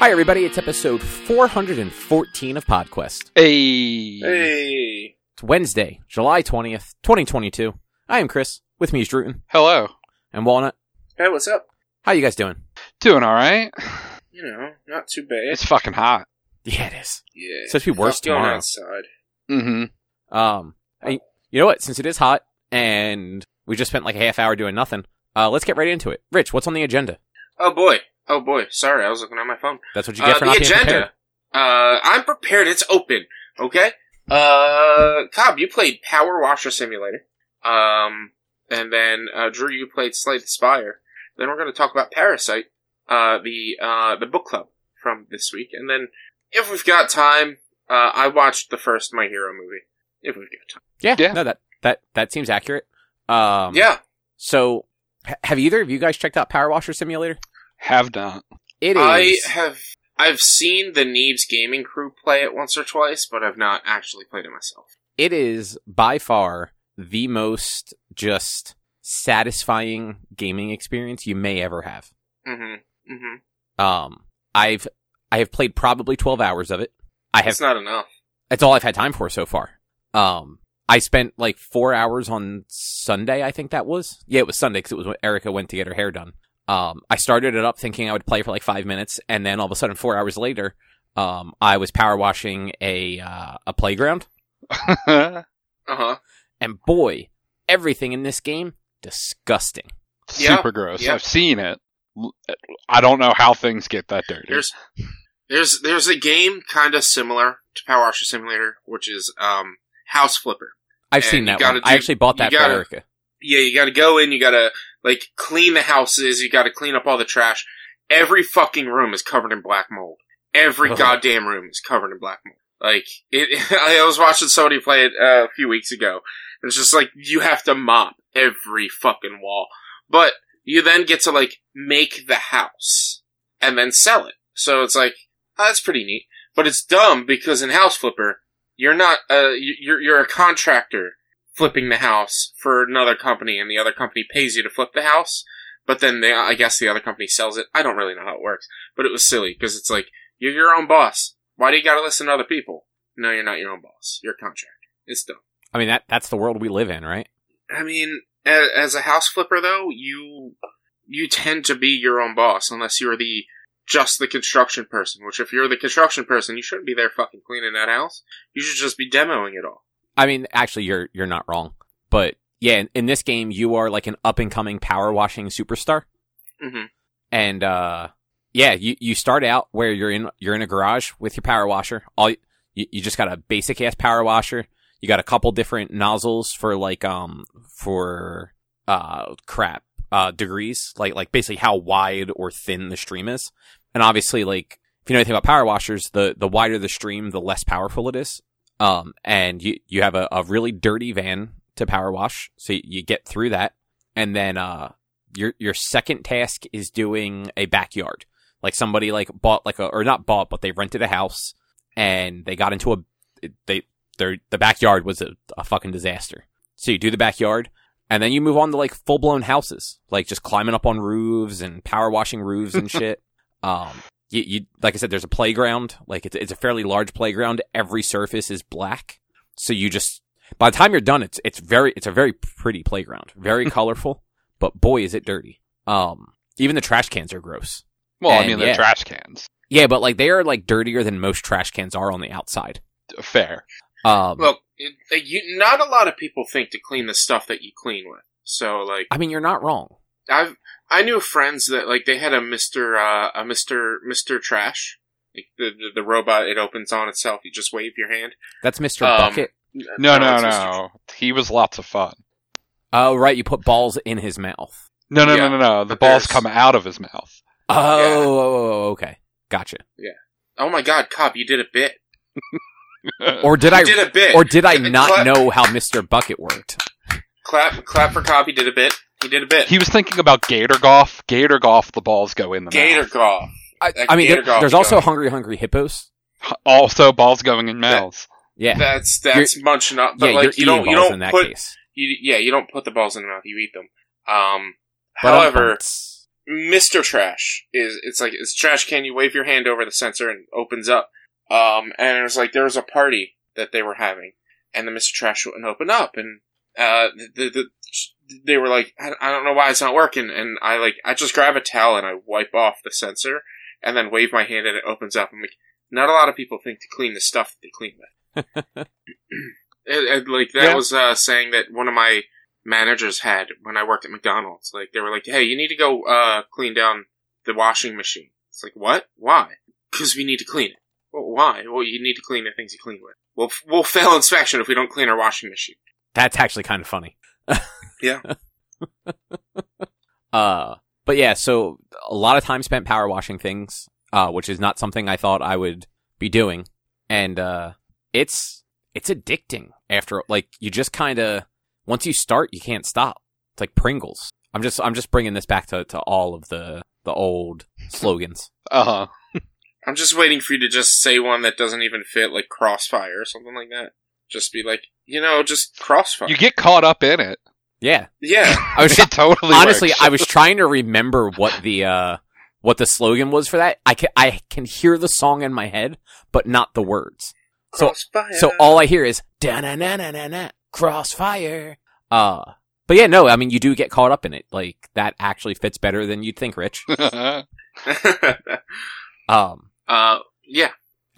Hi, everybody. It's episode 414 of PodQuest. Hey. Hey. It's Wednesday, July 20th, 2022. I am Chris. With me is Druten Hello. and Walnut. Hey, what's up? How you guys doing? Doing all right. You know, not too bad. It's fucking hot. Yeah, it is. yeah. It's supposed to be worse Not going tomorrow. outside. Mm-hmm. Um, I, you know what? Since it is hot and we just spent like a half hour doing nothing, uh, let's get right into it. Rich, what's on the agenda? Oh boy. Oh boy. Sorry, I was looking at my phone. That's what you get Uh, for the not being prepared. Uh, I'm prepared. It's open. Okay. Uh, Cobb, you played Power Washer Simulator. Um, and then uh, Drew, you played Slay the Spire. Then we're going to talk about Parasite, uh, the uh, the book club from this week, and then if we've got time, uh, I watched the first My Hero movie. If we've got time. Yeah, Yeah. no, that that that seems accurate. Um, yeah. So, h- have either of you guys checked out Power Washer Simulator? Have not. It is. I have I've seen the Neebs gaming crew play it once or twice, but I've not actually played it myself. it is by far the most just satisfying gaming experience you may ever have. Mm-hmm. Mm-hmm. Um, I've I have played probably twelve hours of it. I have. It's not enough. That's all I've had time for so far. Um, I spent like four hours on Sunday. I think that was. Yeah, it was Sunday because it was when Erica went to get her hair done. Um, I started it up thinking I would play for like five minutes, and then all of a sudden, four hours later, um, I was power washing a uh, a playground. Uh huh. And boy, everything in this game disgusting. Yeah, Super gross. yeah. I've seen it. I don't know how things get that dirty. There's there's there's a game kind of similar to Power Washer Simulator, which is um House Flipper. I've And seen that gotta one. I actually bought that gotta- for Erica. Yeah, you got to go in. You got to like clean the houses. You got to clean up all the trash. Every fucking room is covered in black mold. Every goddamn room is covered in black mold. Like it, I was watching somebody play it uh, a few weeks ago. It's just like you have to mop every fucking wall, but you then get to like make the house and then sell it. So it's like oh, that's pretty neat. But it's dumb because in House Flipper, you're not uh you- you're you're a contractor flipping the house for another company, and the other company pays you to flip the house. But then they, I guess the other company sells it. I don't really know how it works, but it was silly because it's like you're your own boss. Why do you got to listen to other people? No, you're not your own boss. You're a contractor. It's dumb. I mean that that's the world we live in, right? I mean, as, as a house flipper, though, you you tend to be your own boss unless you're the just the construction person. Which, if you're the construction person, you shouldn't be there fucking cleaning that house. You should just be demoing it all. I mean, actually, you're you're not wrong. But yeah, in, in this game, you are like an up and coming power washing superstar, hmm and uh, yeah, you you start out where you're in you're in a garage with your power washer. All you, you just got a basic ass power washer. You got a couple different nozzles for like um for uh crap uh degrees, like like basically how wide or thin the stream is, and obviously like if you know anything about power washers, the the wider the stream, the less powerful it is. Um, and you, you have a, a really dirty van to power wash. So you, you get through that. And then, uh, your, your second task is doing a backyard. Like somebody like bought like a, or not bought, but they rented a house and they got into a, they, their, the backyard was a, a fucking disaster. So you do the backyard and then you move on to like full blown houses, like just climbing up on roofs and power washing roofs and shit. Um, you, you like I said, there's a playground. Like it's it's a fairly large playground. Every surface is black, so you just by the time you're done, it's it's very it's a very pretty playground, very colorful. But boy, is it dirty. Um, even the trash cans are gross. well, I mean, they're yeah. trash cans. Yeah, but like they are like dirtier than most trash cans are on the outside. Fair. Um, Well, it, like, you, not a lot of people think to clean the stuff that you clean with. So, like, I mean, you're not wrong. I've I knew friends that like they had a Mister uh, a Mister Mister Trash, like the, the the robot. It opens on itself. You just wave your hand. That's Mister Um, Bucket. No, no, it's no. He was lots of fun. Oh, right, you put balls in his mouth. No, no, Yeah, no, no, no. The balls there's- come out of his mouth. Oh, Yeah. oh, oh, oh, okay, gotcha. Yeah. Oh my God, Cobb, you did a bit. Or did You I? did a bit. Or did I not know how Mister Bucket worked? Clap clap for Cobb? He did a bit. He did a bit. he was thinking about Gator Golf. Gator Golf, the balls go in the Gator mouth. golf. I, I mean, there- golf there's guy. also hungry, hungry hippos. Also, balls going in mouths. Yeah, That's that's munching up. But yeah, like you're you don't eating you don't in that put case. you yeah you don't put the balls in the mouth. You eat them. Um. However, Mr. Trash is it's like it's trash can. You wave your hand over the sensor and opens up. Um, and it was like there was a party that they were having, and the Mr. Trash wouldn't open up, and uh, the, the, the they were like, I, I don't know why it's not working, and I like I just grab a towel and I wipe off the sensor, and then wave my hand and it opens up. I'm like, not a lot of people think to clean the stuff that they clean with. It- it- like that Yeah. was uh, saying that one of my managers had when I worked at McDonald's. Like they were like, "Hey, you need to go uh, clean down the washing machine." It's like, "What? Why?" Because we need to clean it. Well, why? Well, you need to clean the things you clean with. We'll we'll fail inspection if we don't clean our washing machine. That's actually kind of funny. Yeah. uh, but yeah, so a lot of time spent power washing things, uh, which is not something I thought I would be doing, and uh, it's it's addicting. After like you just kind of once you start, you can't stop. It's like Pringles. I'm just I'm just bringing this back to to all of the the old slogans. Uh huh. I'm just waiting for you to just say one that doesn't even fit, like Crossfire or something like that. Just be like, you know, just Crossfire. You get caught up in it. Yeah, yeah. I was It totally honestly works. I was trying to remember what the uh what the slogan was for that. I can I can hear the song in my head, but not the words. So Crossfire. So all I hear is da na na na na na crossfire. Uh, but yeah, no, I mean you do get caught up in it. Like that actually fits better than you'd think, Rich. Um, uh, yeah.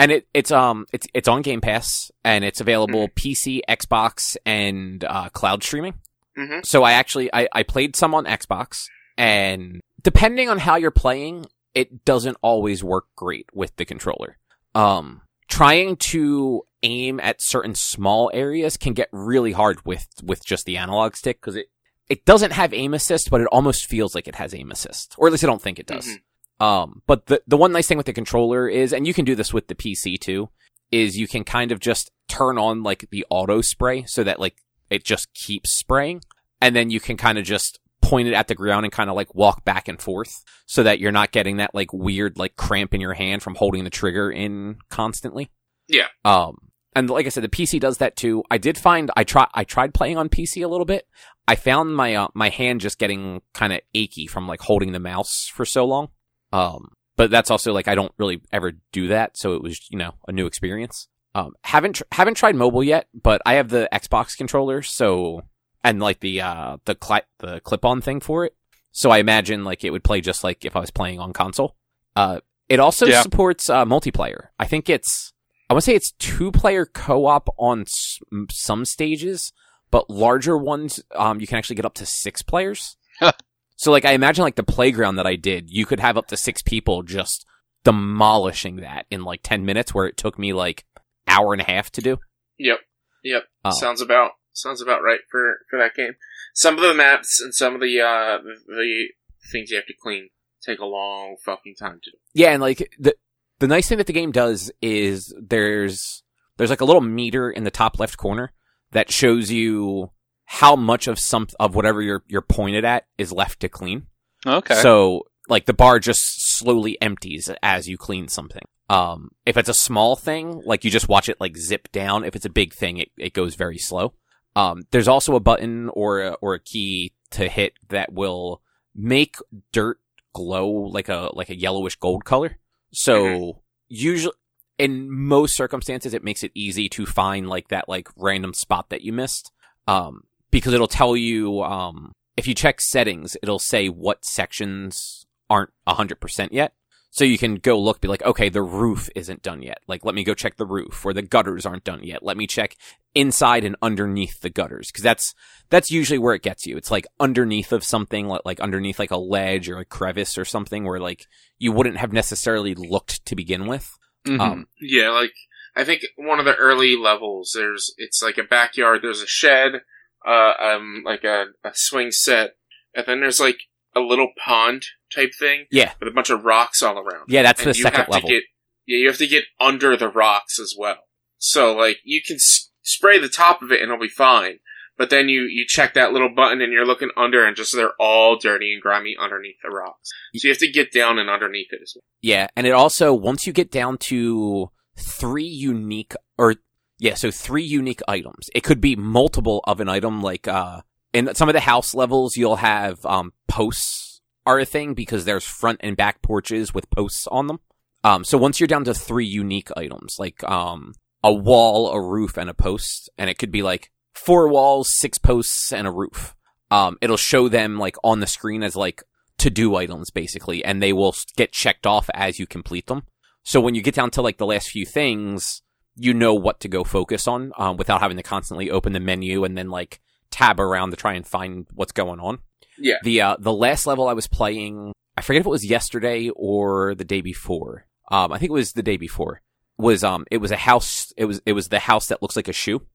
And it it's um it's it's on Game Pass and it's available PC, Xbox, and uh, cloud streaming. hmm So I actually I, I played some on Xbox, and depending on how you're playing, it doesn't always work great with the controller. Um, trying to aim at certain small areas can get really hard with with just the analog stick because it it doesn't have aim assist, but it almost feels like it has aim assist, or at least I don't think it does. Mhm. Um, but the the one nice thing with the controller is, and you can do this with the PC too, is you can kind of just turn on like the auto spray so that like it just keeps spraying, and then you can kind of just point it at the ground and kind of like walk back and forth so that you're not getting that like weird like cramp in your hand from holding the trigger in constantly. Yeah. Um, and like I said, the PC does that too. I did find I try I tried playing on PC a little bit. I found my uh, my hand just getting kind of achy from like holding the mouse for so long. Um, but that's also like I don't really ever do that, so it was you know a new experience. Um, haven't tr- haven't tried mobile yet, but I have the Xbox controller, so and like the uh the cli- the clip on thing for it. So I imagine like it would play just like if I was playing on console. Uh, it also Yeah. supports uh, multiplayer. I think it's I want to say it's two player co op on s- some stages, but larger ones um you can actually get up to six players. so like I imagine like the playground that I did, you could have up to six people just demolishing that in like ten minutes, where it took me like hour and a half to do. Yep. Yep. Oh. Sounds about sounds about right for for that game. Some of the maps and some of the uh the, the things you have to clean take a long fucking time to do. Yeah, and like the the nice thing that the game does is there's there's like a little meter in the top left corner that shows you how much of some of whatever you're you're pointed at is left to clean. Okay. So like the bar just slowly empties as you clean something. Um, if it's a small thing, like you just watch it like zip down. If it's a big thing, it, it goes very slow. Um, there's also a button or a, or a key to hit that will make dirt glow like a like a yellowish gold color. So usually in most circumstances it makes it easy to find like that like random spot that you missed. Um because it'll tell you um if you check settings, it'll say what sections aren't 100% yet. So you can go look, be like, okay, the roof isn't done yet. Like, let me go check the roof, or the gutters aren't done yet. Let me check inside and underneath the gutters, because that's that's usually where it gets you. It's like underneath of something, like, like underneath like a ledge or a crevice or something, where like you wouldn't have necessarily looked to begin with. Mhm. Um, Yeah, like I think one of the early levels, there's it's like a backyard. There's a shed, uh, um, like a, a swing set, and then there's like a little pond type thing yeah, with a bunch of rocks all around. yeah, that's and the you second have level. To get, yeah, you have to get under the rocks as well. So like you can s- spray the top of it and it'll be fine. But then you, you check that little button and you're looking under and just they're all dirty and grimy underneath the rocks. So you have to get down and underneath it as well. Yeah, and it also once you get down to three unique or yeah, so three unique items. It could be multiple of an item like uh in some of the house levels you'll have um posts are a thing because there's front and back porches with posts on them. Um, so once you're down to three unique items, like um, a wall, a roof, and a post, and it could be like four walls, six posts, and a roof. Um, it'll show them like on the screen as like to do items basically, and they will get checked off as you complete them. So when you get down to like the last few things, you know what to go focus on um, without having to constantly open the menu and then like tab around to try and find what's going on. Yeah. The uh, the last level I was playing, I forget if it was yesterday or the day before. Um, I think it was the day before. Was um, it was a house. It was it was the house that looks like a shoe.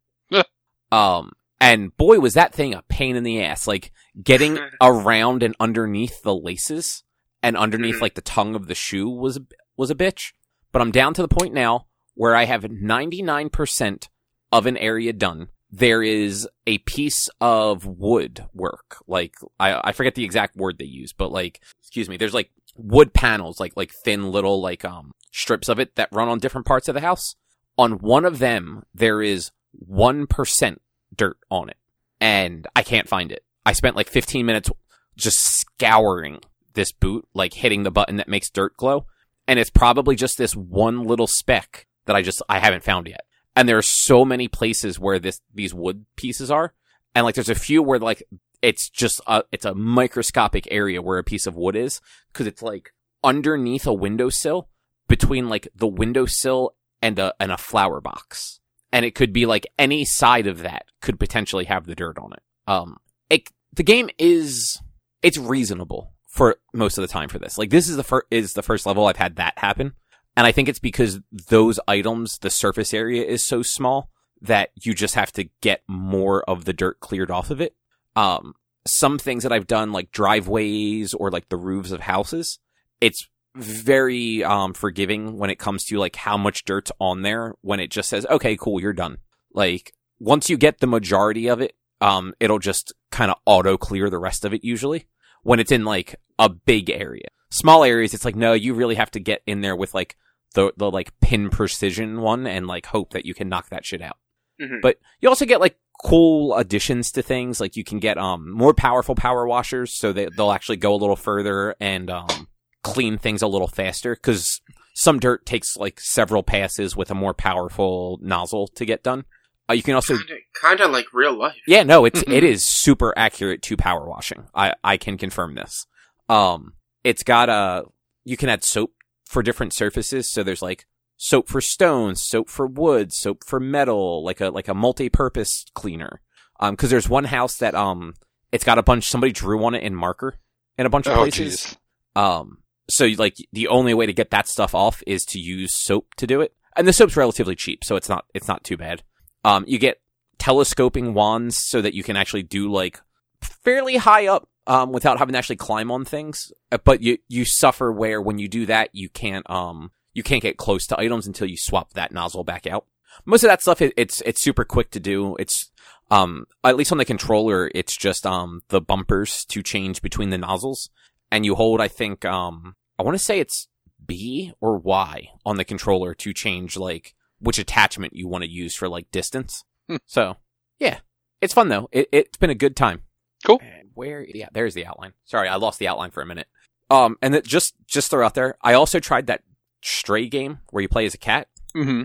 Um, and boy, was that thing a pain in the ass. Like getting around and underneath the laces and underneath Mhm. like the tongue of the shoe was was a bitch. But I'm down to the point now where I have 99% of an area done. There is a piece of wood work. Like, I, I forget the exact word they use, but like, excuse me, there's like wood panels, like, like thin little, like, um, strips of it that run on different parts of the house. On one of them, there is 1% dirt on it. And I can't find it. I spent like 15 minutes just scouring this boot, like hitting the button that makes dirt glow. And it's probably just this one little speck that I just, I haven't found yet. And there are so many places where this, these wood pieces are. And like there's a few where like it's just a, it's a microscopic area where a piece of wood is. Cause it's like underneath a windowsill between like the windowsill and a, and a flower box. And it could be like any side of that could potentially have the dirt on it. Um, it, the game is, it's reasonable for most of the time for this. Like this is the first, is the first level I've had that happen. And I think it's because those items, the surface area is so small that you just have to get more of the dirt cleared off of it. Um, some things that I've done, like driveways or like the roofs of houses, it's very um forgiving when it comes to like how much dirt's on there when it just says, okay, cool, you're done. Like once you get the majority of it, um, it'll just kind of auto clear the rest of it usually when it's in like a big area. Small areas, it's like, no, you really have to get in there with like the, the like pin precision one and like hope that you can knock that shit out. Mhm. But you also get like cool additions to things. Like you can get, um, more powerful power washers so that they'll actually go a little further and, um, clean things a little faster because some dirt takes like several passes with a more powerful nozzle to get done. Uh, you can also Kinda, kinda like real life. yeah, no, it's it is super accurate to power washing. I I can confirm this. Um, it's got a you can add soap for different surfaces. So there's like soap for stones, soap for wood, soap for metal, like a like a multi-purpose cleaner. Um, because there's one house that um it's got a bunch somebody drew on it in marker in a bunch of Oh, places. jeez. Um, so like the only way to get that stuff off is to use soap to do it, and the soap's relatively cheap, so it's not it's not too bad. Um, you get telescoping wands so that you can actually do like fairly high up um, without having to actually climb on things. Uh, But you you suffer where when you do that you can't um you can't get close to items until you swap that nozzle back out. Most of that stuff it, it's it's super quick to do. It's um at least on the controller it's just um the bumpers to change between the nozzles and you hold I think um I want to say it's B or Y on the controller to change like which attachment you want to use for like distance. Hmm. So yeah, it's fun though. It, it's been a good time. Cool. And where? Yeah, there's the outline. Sorry, I lost the outline for a minute. Um, and it just just throw out there. I also tried that Stray game where you play as a cat. hmm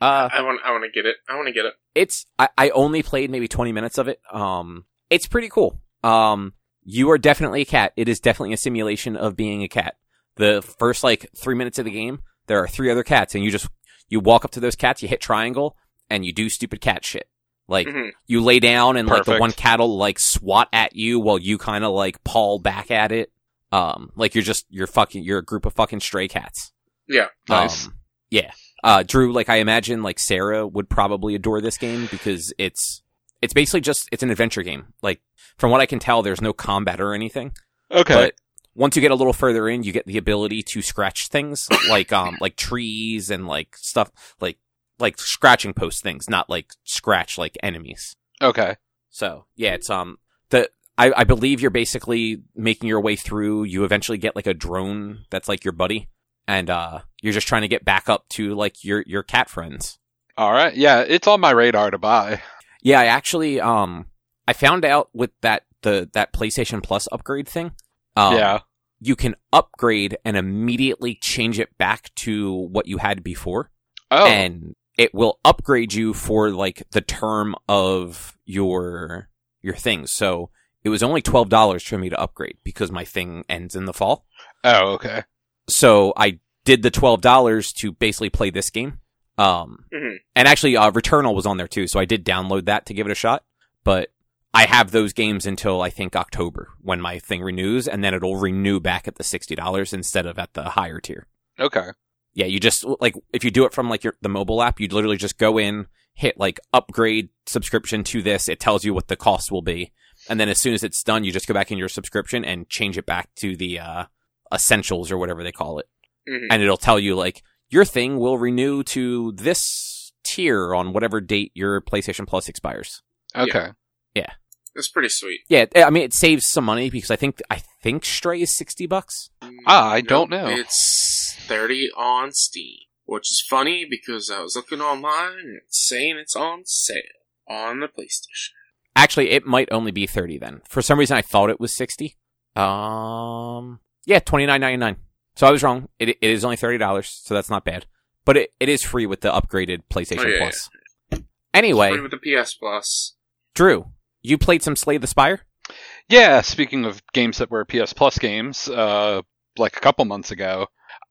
Uh, I want. I want to get it. I want to get it. it's I, I only played maybe 20 minutes of it. Um, it's pretty cool. Um, you are definitely a cat. It is definitely a simulation of being a cat. The first like three minutes of the game, there are three other cats, and you just you walk up to those cats, you hit triangle, and you do stupid cat shit. Like Mhm. you lay down, and like the one cat will like swat at you while you kind of like paw back at it. Um, like you're just you're fucking you're a group of fucking stray cats. Yeah. Nice. Um, yeah. Uh, Drew, like I imagine, like Sarah would probably adore this game because it's it's basically just it's an adventure game. Like from what I can tell, there's no combat or anything. Okay. But once you get a little further in, you get the ability to scratch things like um like trees and like stuff like like scratching post things, not like scratch like enemies. okay. So yeah, it's um the I, I believe you're basically making your way through. You eventually get like a drone that's like your buddy, and uh you're just trying to get back up to like your your cat friends. All right. Yeah, it's on my radar to buy. Yeah, I actually um I found out with that the that PlayStation Plus upgrade thing. Um, yeah. you can upgrade and immediately change it back to what you had before. Oh, And it will upgrade you for like the term of your your things. So it was only twelve dollars for me to upgrade because my thing ends in the fall. oh, okay. So I did the twelve dollars to basically play this game. Um, Mhm. and actually, uh, Returnal was on there too, so I did download that to give it a shot. But I have those games until I think October when my thing renews, and then it'll renew back at the sixty dollars instead of at the higher tier. Okay. Yeah, you just like if you do it from like your the mobile app, you literally just go in, hit like upgrade subscription to this. It tells you what the cost will be, and then as soon as it's done, you just go back in your subscription and change it back to the uh, essentials or whatever they call it, Mhm. and it'll tell you like your thing will renew to this tier on whatever date your PlayStation Plus expires. Okay. It's pretty sweet. Yeah, I mean it saves some money because I think I think Stray is sixty bucks. Ah, I don't know. It's 30 on Steam, which is funny because I was looking online and it's saying it's on sale on the PlayStation. Actually, it might only be 30 then. For some reason, I thought it was 60. Um, yeah, 29.99. So I was wrong. It, it is only $30, so that's not bad. But it, it is free with the upgraded PlayStation Oh, yeah, Plus. Anyway, Free with the PS Plus. Drew, you played some Slay the Spire? Yeah, speaking of games that were PS Plus games, uh, like a couple months ago,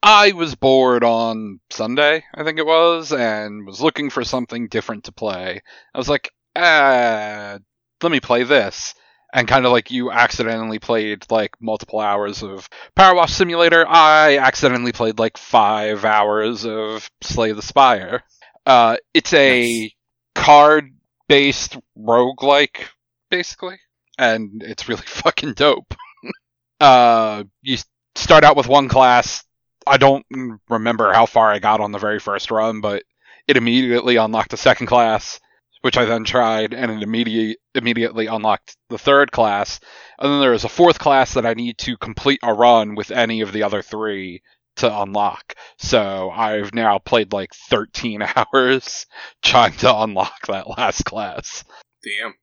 I was bored on Sunday, I think it was, and was looking for something different to play. I was like, ah, let me play this. And kind of like you accidentally played like multiple hours of Power Wash Simulator, I accidentally played like five hours of Slay the Spire. Uh, it's a Nice. card based roguelike, basically and it's really fucking dope. uh, you start out with one class. I don't remember how far I got on the very first run, but it immediately unlocked the second class, which I then tried, and it immediately immediately unlocked the third class. And then there is a fourth class that I need to complete a run with any of the other three to unlock. So I've now played like 13 hours trying to unlock that last class. Damn.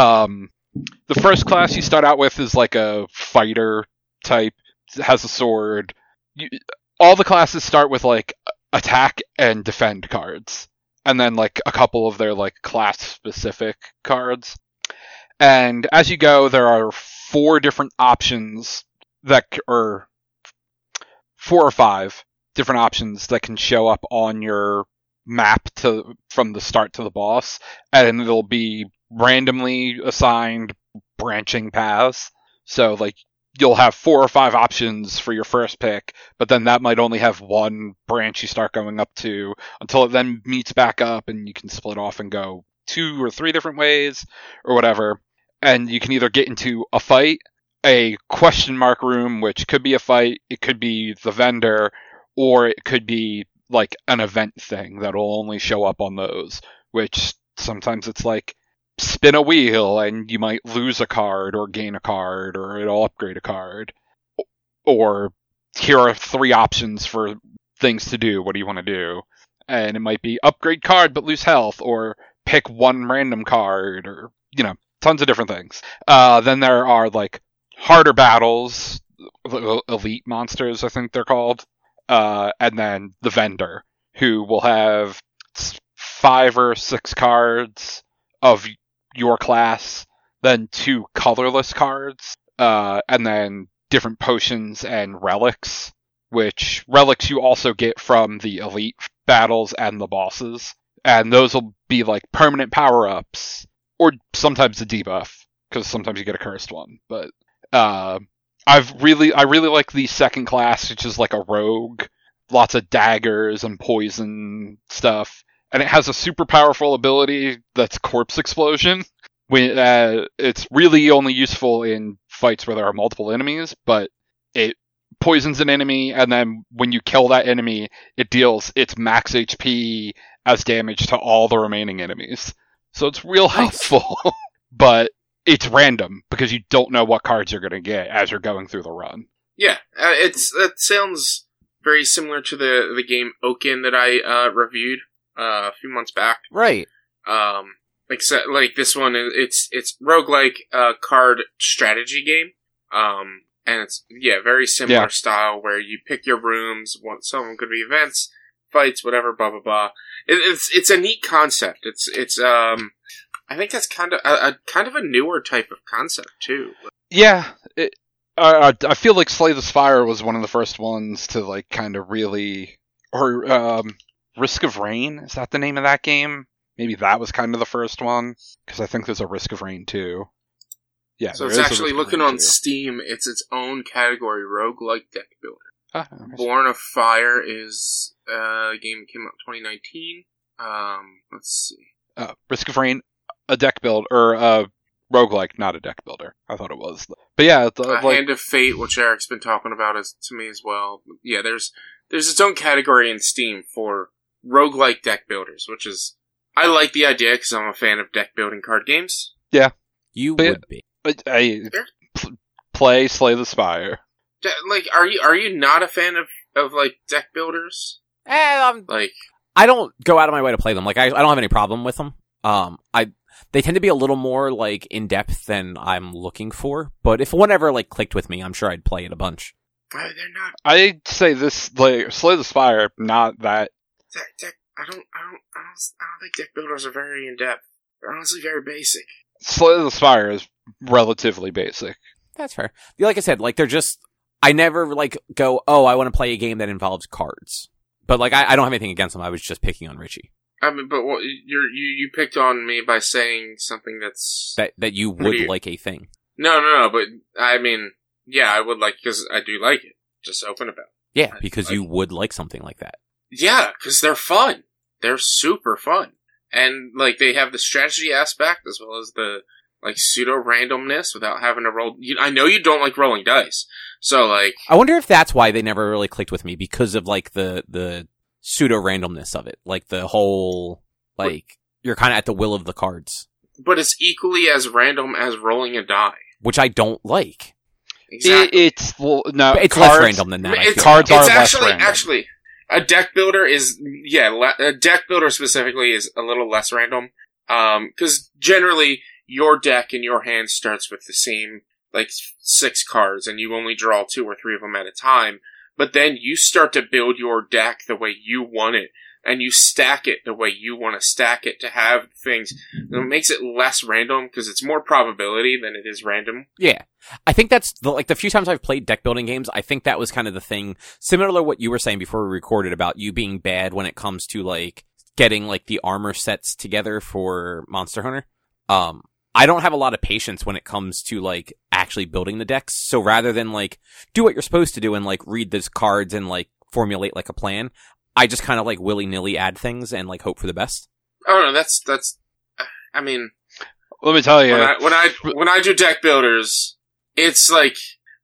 Um, the first class you start out with is like a fighter type, has a sword. You, all the classes start with like attack and defend cards, and then like a couple of their like class specific cards. And as you go, there are four different options that or four or five different options that can show up on your map to from the start to the boss, and it'll be randomly assigned branching paths. So like you'll have four or five options for your first pick, but then that might only have one branch you start going up to until it then meets back up and you can split off and go two or three different ways or whatever. And you can either get into a fight, a question mark room, which could be a fight, it could be the vendor, or it could be like an event thing that'll only show up on those, which sometimes it's like spin a wheel and you might lose a card or gain a card or it'll upgrade a card. Or here are three options for things to do. What do you want to do? And it might be upgrade card but lose health or pick one random card or, you know, tons of different things. Uh, then there are like harder battles, elite monsters, I think they're called. Uh, and then the vendor who will have five or six cards of your class, then two colorless cards, uh, and then different potions and relics, which relics you also get from the elite battles and the bosses. And those will be like permanent power ups, or sometimes a debuff, because sometimes you get a cursed one. But uh, I've really, I really like the second class, which is like a rogue, lots of daggers and poison stuff and it has a super powerful ability that's corpse explosion. When, uh, it's really only useful in fights where there are multiple enemies, but it poisons an enemy, and then when you kill that enemy, it deals its max HP as damage to all the remaining enemies. So it's real Nice. helpful, but it's random because you don't know what cards you're going to get as you're going through the run. Yeah, uh, it's that sounds very similar to the the game Oaken that I uh, reviewed uh, a few months back. Right. Um, except like this one, it's it's roguelike uh, card strategy game. Um, and it's yeah, very similar Yeah. style where you pick your rooms. One, some of them could be events, fights, whatever, blah blah blah. It, it's it's a neat concept. It's it's um, I think that's kind of a, a kind of a newer type of concept too. Yeah, it, I I- I feel like Slay the Spire was one of the first ones to like kind of really, or um, Risk of Rain is that the name of that game? Maybe that was kind of the first one because I think there's a Risk of Rain 2. Yeah, So it's actually looking on 2. Steam. It's its own category, roguelike deck builder. Ah. Born of Fire is uh, a game that came out 2019. Um, let's see. uh, Risk of Rain, a deck build or uh, roguelike, not a deck builder. I thought it was, but yeah, the, Uh, like Hand of Fate, which Eric's been talking about, is to me as well. Yeah, there's there's its own category in Steam for roguelike deck builders, which is I like the idea because I'm a fan of deck building card games. Yeah, you But- would be. I, I pl- play Slay the Spire. De- like, are you are you not a fan of of like deck builders? Eh, um, Like, I don't go out of my way to play them. Like I, I don't have any problem with them. Um, I they tend to be a little more like in depth than I'm looking for. But if one ever like clicked with me, I'm sure I'd play it a bunch. uh, they're not I'd say this like Slay the Spire, not that. Deck deck. I don't I don't I don't I don't think deck builders are very in depth. They're honestly very basic. Slay the Spire is relatively basic. That's fair. Like I said, like they're just. I never like go. Oh, I want to play a game that involves cards. But like I, I don't have anything against them. I was just picking on Richie. I mean, but what, you're you you picked on me by saying something that's That that you would you- like a thing. no no no. But I mean, yeah, I would like because I do like it. Just open about. it. Yeah, I- because I- you would like something like that. Yeah, because they're fun. They're super fun, and like they have the strategy aspect as well as the like pseudo randomness without having to roll. You, I know you don't like rolling dice, so like I wonder if that's why they never really clicked with me because of like the the pseudo randomness of it, like the whole like you're kind of at the will of the cards, but it's equally as random as rolling a die. which I don't like. Exactly. It, it's well, no, But it's cards, less random than that. It's. Cards it's are less actually random. actually a deck builder is yeah le- a deck builder specifically is a little less random um because generally your deck in your hand starts with the same like six cards and you only draw two or three of them at a time but then you start to build your deck the way you want it and you stack it the way you want to stack it to have things it makes it less random because it's more probability than it is random Yeah. I think that's the, like the few times I've played deck building games, I think that was kind of the thing similar to what you were saying before we recorded about you being bad when it comes to like getting like the armor sets together for Monster Hunter. Um I don't have a lot of patience when it comes to like actually building the decks. So rather than like do what you're supposed to do and like read those cards and like formulate like a plan, I just kind of like willy nilly add things and like hope for the best. oh no that's that's i mean Let me tell you, when I when I when I do deck builders, it's like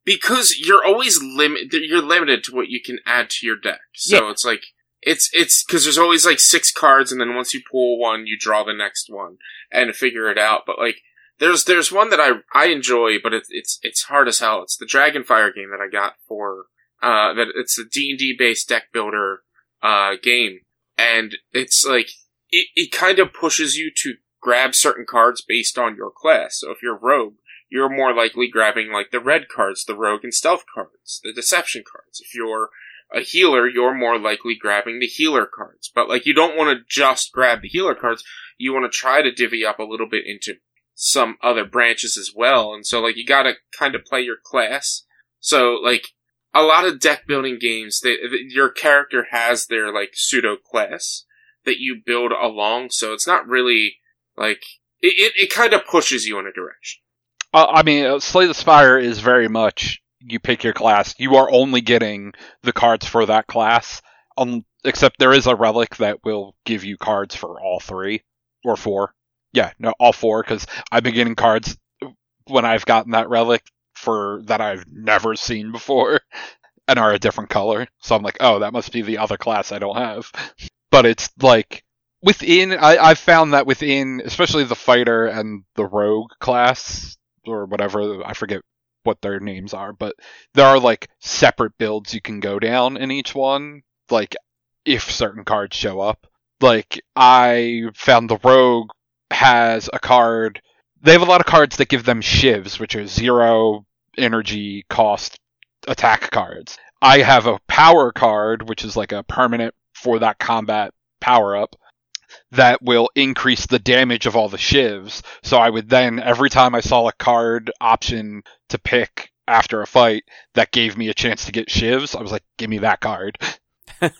because you're always limit you're limited to what you can add to your deck. So Yeah. it's like it's it's because there's always like six cards, and then once you pull one, you draw the next one and figure it out. But like there's there's one that I I enjoy, but it's it's it's hard as hell. It's the Dragonfire game that I got for uh that it's a D and D based deck builder uh game, and it's like it, it kind of pushes you to grab certain cards based on your class. So if you're rogue, you're more likely grabbing like the red cards, the rogue and stealth cards, the deception cards. If you're a healer, you're more likely grabbing the healer cards. But like you don't want to just grab the healer cards. You want to try to divvy up a little bit into some other branches as well. And so like you got to kind of play your class. So like a lot of deck building games, they, your character has their like pseudo class that you build along. So it's not really like it. It, it kind of pushes you in a direction. Uh, I mean, uh, Slay the Spire is very much you pick your class. You are only getting the cards for that class. Um, except there is a relic that will give you cards for all three or four. Yeah, no, all four because I've been getting cards when I've gotten that relic for that I've never seen before and are a different color. So I'm like, oh, that must be the other class I don't have. But it's like within I, I've found that within especially the fighter and the rogue class or whatever I forget what their names are, but there are like separate builds you can go down in each one, like if certain cards show up. Like I found the rogue has a card they have a lot of cards that give them shivs, which are zero energy cost attack cards. I have a power card, which is like a permanent for that combat power up that will increase the damage of all the shivs. So I would then, every time I saw a card option to pick after a fight that gave me a chance to get shivs, I was like, give me that card.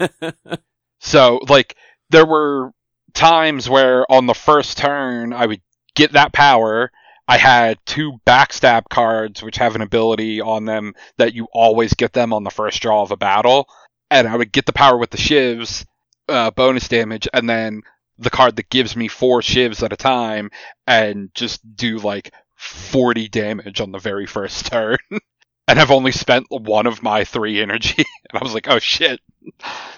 So, like, there were times where on the first turn I would get that power. I had two backstab cards, which have an ability on them that you always get them on the first draw of a battle. And I would get the power with the shivs, uh, bonus damage, and then the card that gives me four shivs at a time, and just do like 40 damage on the very first turn. and I've only spent one of my three energy. and I was like, oh shit,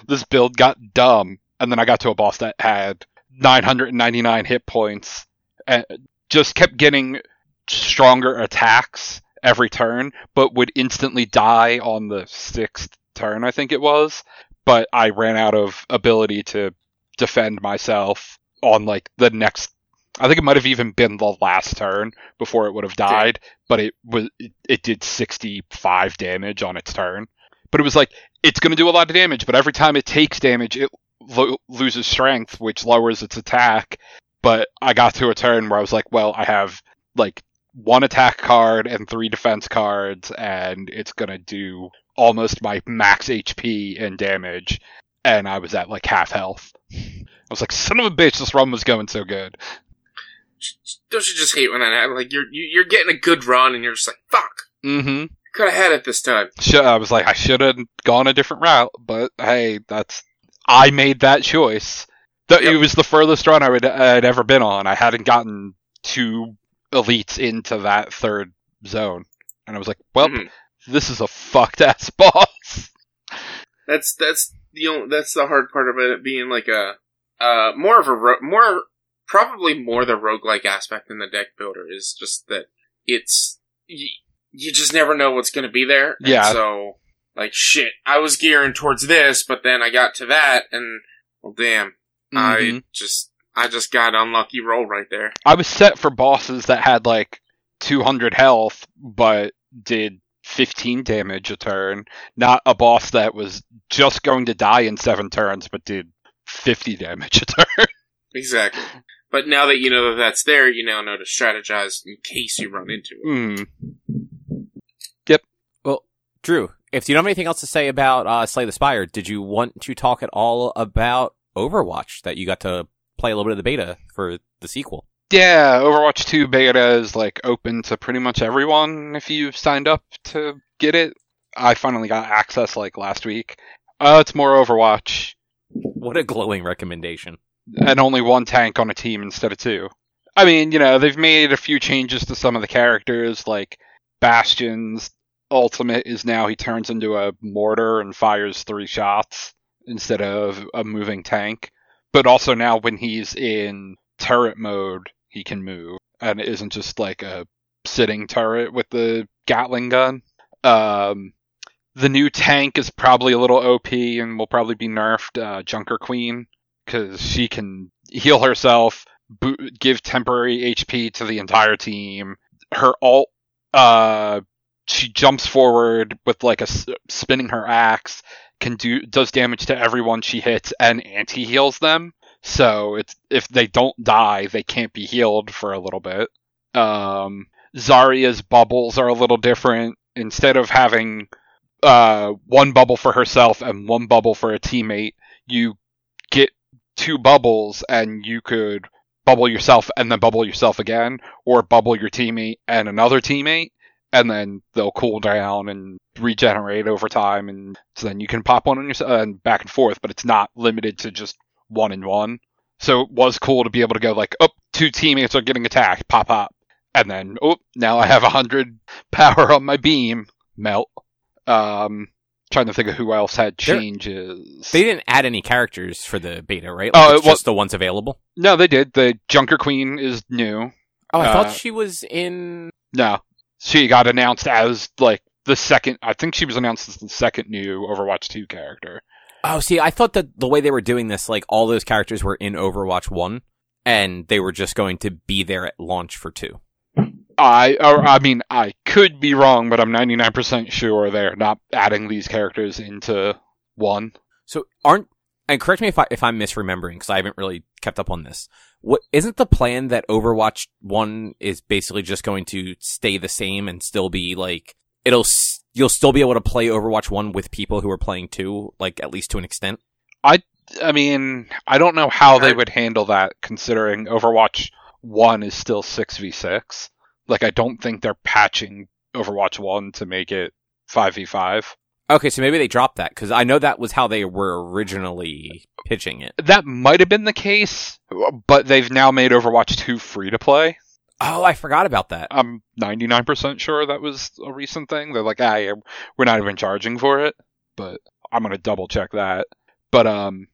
this build got dumb. And then I got to a boss that had 999 hit points and just kept getting stronger attacks every turn, but would instantly die on the sixth turn, I think it was. But I ran out of ability to defend myself on like the next I think it might have even been the last turn before it would have died, but it was it, it did 65 damage on its turn. But it was like it's going to do a lot of damage, but every time it takes damage, it lo- loses strength, which lowers its attack. But I got to a turn where I was like, well, I have like one attack card and three defense cards, and it's going to do almost my max HP and damage. And I was at like half health. I was like, son of a bitch, this run was going so good. Don't you just hate when that happens? Like you're you- you're getting a good run and you're just like, fuck, Mm-hmm. could have had it this time. I was like, I should have gone a different route, but hey, that's I made that choice. That Yep. it was the furthest run I would had ever been on. I hadn't gotten two elites into that third zone, and I was like, well, Mhm. this is a fucked ass boss. That's that's the only, that's the hard part of it being like a uh more of a ro- more probably more the roguelike aspect in the deck builder is just that it's you, you just never know what's going to be there. Yeah. So like shit, I was gearing towards this, but then I got to that, and well, damn, Mhm. I just I just got unlucky roll right there. I was set for bosses that had like 200 health, but did 15 damage a turn. Not a boss that was just going to die in seven turns, but did 50 damage a turn. Exactly. But now that you know that that's there, you now know to strategize in case you run into it. Yep. well, Drew, if you don't have anything else to say about uh, Slay the Spire, did you want to talk at all about Overwatch that you got to play a little bit of the beta for the sequel? Yeah, Overwatch 2 beta is like open to pretty much everyone if you've signed up to get it. I finally got access like last week. Uh, it's more Overwatch What a glowing recommendation. and only one tank on a team instead of two. I mean, you know, they've made a few changes to some of the characters, like Bastion's ultimate is now he turns into a mortar and fires three shots instead of a moving tank. But also now when he's in turret mode, he can move and it isn't just like a sitting turret with the Gatling gun. Um, the new tank is probably a little OP and will probably be nerfed. Uh, Junker Queen because she can heal herself, bo- give temporary HP to the entire team. Her alt, uh, she jumps forward with like a spinning her axe, can do does damage to everyone she hits and anti heals them. So it's if they don't die, they can't be healed for a little bit. Um, Zarya's bubbles are a little different. Instead of having uh, one bubble for herself and one bubble for a teammate, you get two bubbles and you could bubble yourself and then bubble yourself again, or bubble your teammate and another teammate, and then they'll cool down and regenerate over time, and so then you can pop one on yourself and back and forth. But it's not limited to just one and one. So it was cool to be able to go like, oh, two teammates are getting attacked, pop pop, and then oh, now I have a hundred power on my beam, melt. Um, trying to think of who else had changes. They didn't add any characters for the beta, right? Oh, Like, it's it was- just the ones available. No, they did. The Junker Queen is new. Oh, I Uh, thought she was in. No, she got announced as like the second. I think she was announced as the second new Overwatch 2 character. Oh, see, I thought that the way they were doing this, like all those characters were in Overwatch One, and they were just going to be there at launch for two. I or I mean I could be wrong, but I'm 99% sure they're not adding these characters into one. So aren't and correct me if I if I'm misremembering because I haven't really kept up on this. What isn't the plan that Overwatch One is basically just going to stay the same and still be like it'll you'll still be able to play Overwatch One with people who are playing two, like at least to an extent. I I mean, I don't know how they would handle that considering Overwatch 1 is still 6v6. Like I don't think they're patching Overwatch 1 to make it 5v5. Okay, so maybe they dropped that because I know that was how they were originally pitching it. That might have been the case, but they've now made Overwatch 2 free to play. Oh, I forgot about that. I'm 99% sure that was a recent thing. They're like, ah, yeah, we're not even charging for it, but I'm gonna double check that. But um,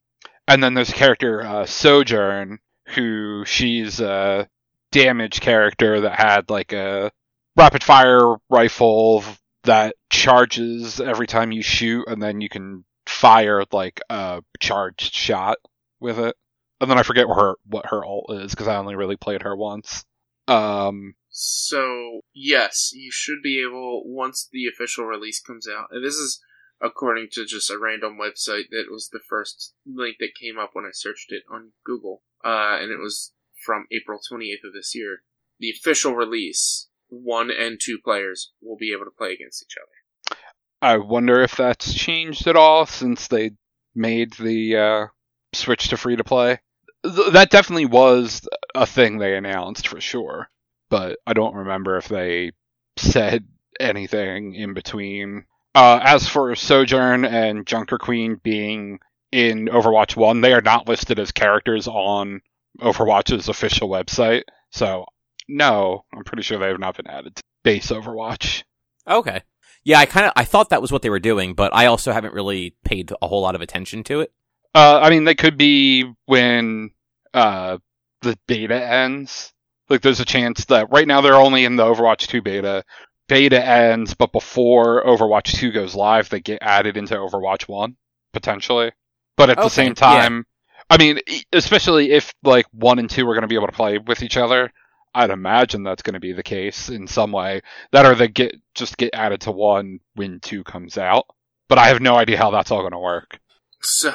and then there's a character uh, Sojourn, who she's a damage character that had like a rapid fire rifle that charges every time you shoot, and then you can fire like a charged shot with it. And then I forget what her what her ult is because I only really played her once. Um, So yes, you should be able once the official release comes out. And this is according to just a random website that was the first link that came up when I searched it on Google. Uh, and it was from April 28th of this year. The official release, one and two players will be able to play against each other. I wonder if that's changed at all since they made the uh, switch to free to play. Th- that definitely was a thing they announced for sure, but I don't remember if they said anything in between. Uh, as for Sojourn and Junker Queen being in Overwatch 1, they are not listed as characters on Overwatch's official website, so no, I'm pretty sure they have not been added to base Overwatch. Okay. Yeah, I kind of I thought that was what they were doing, but I also haven't really paid a whole lot of attention to it. Uh, I mean, they could be when uh, the beta ends. Like, there's a chance that right now they're only in the Overwatch 2 beta. Beta ends, but before Overwatch 2 goes live, they get added into Overwatch 1, potentially. But at the Okay, same yeah. time, I mean, especially if, like, 1 and 2 are going to be able to play with each other, I'd imagine that's going to be the case in some way. That or they get just get added to 1 when 2 comes out. But I have no idea how that's all going to work. So,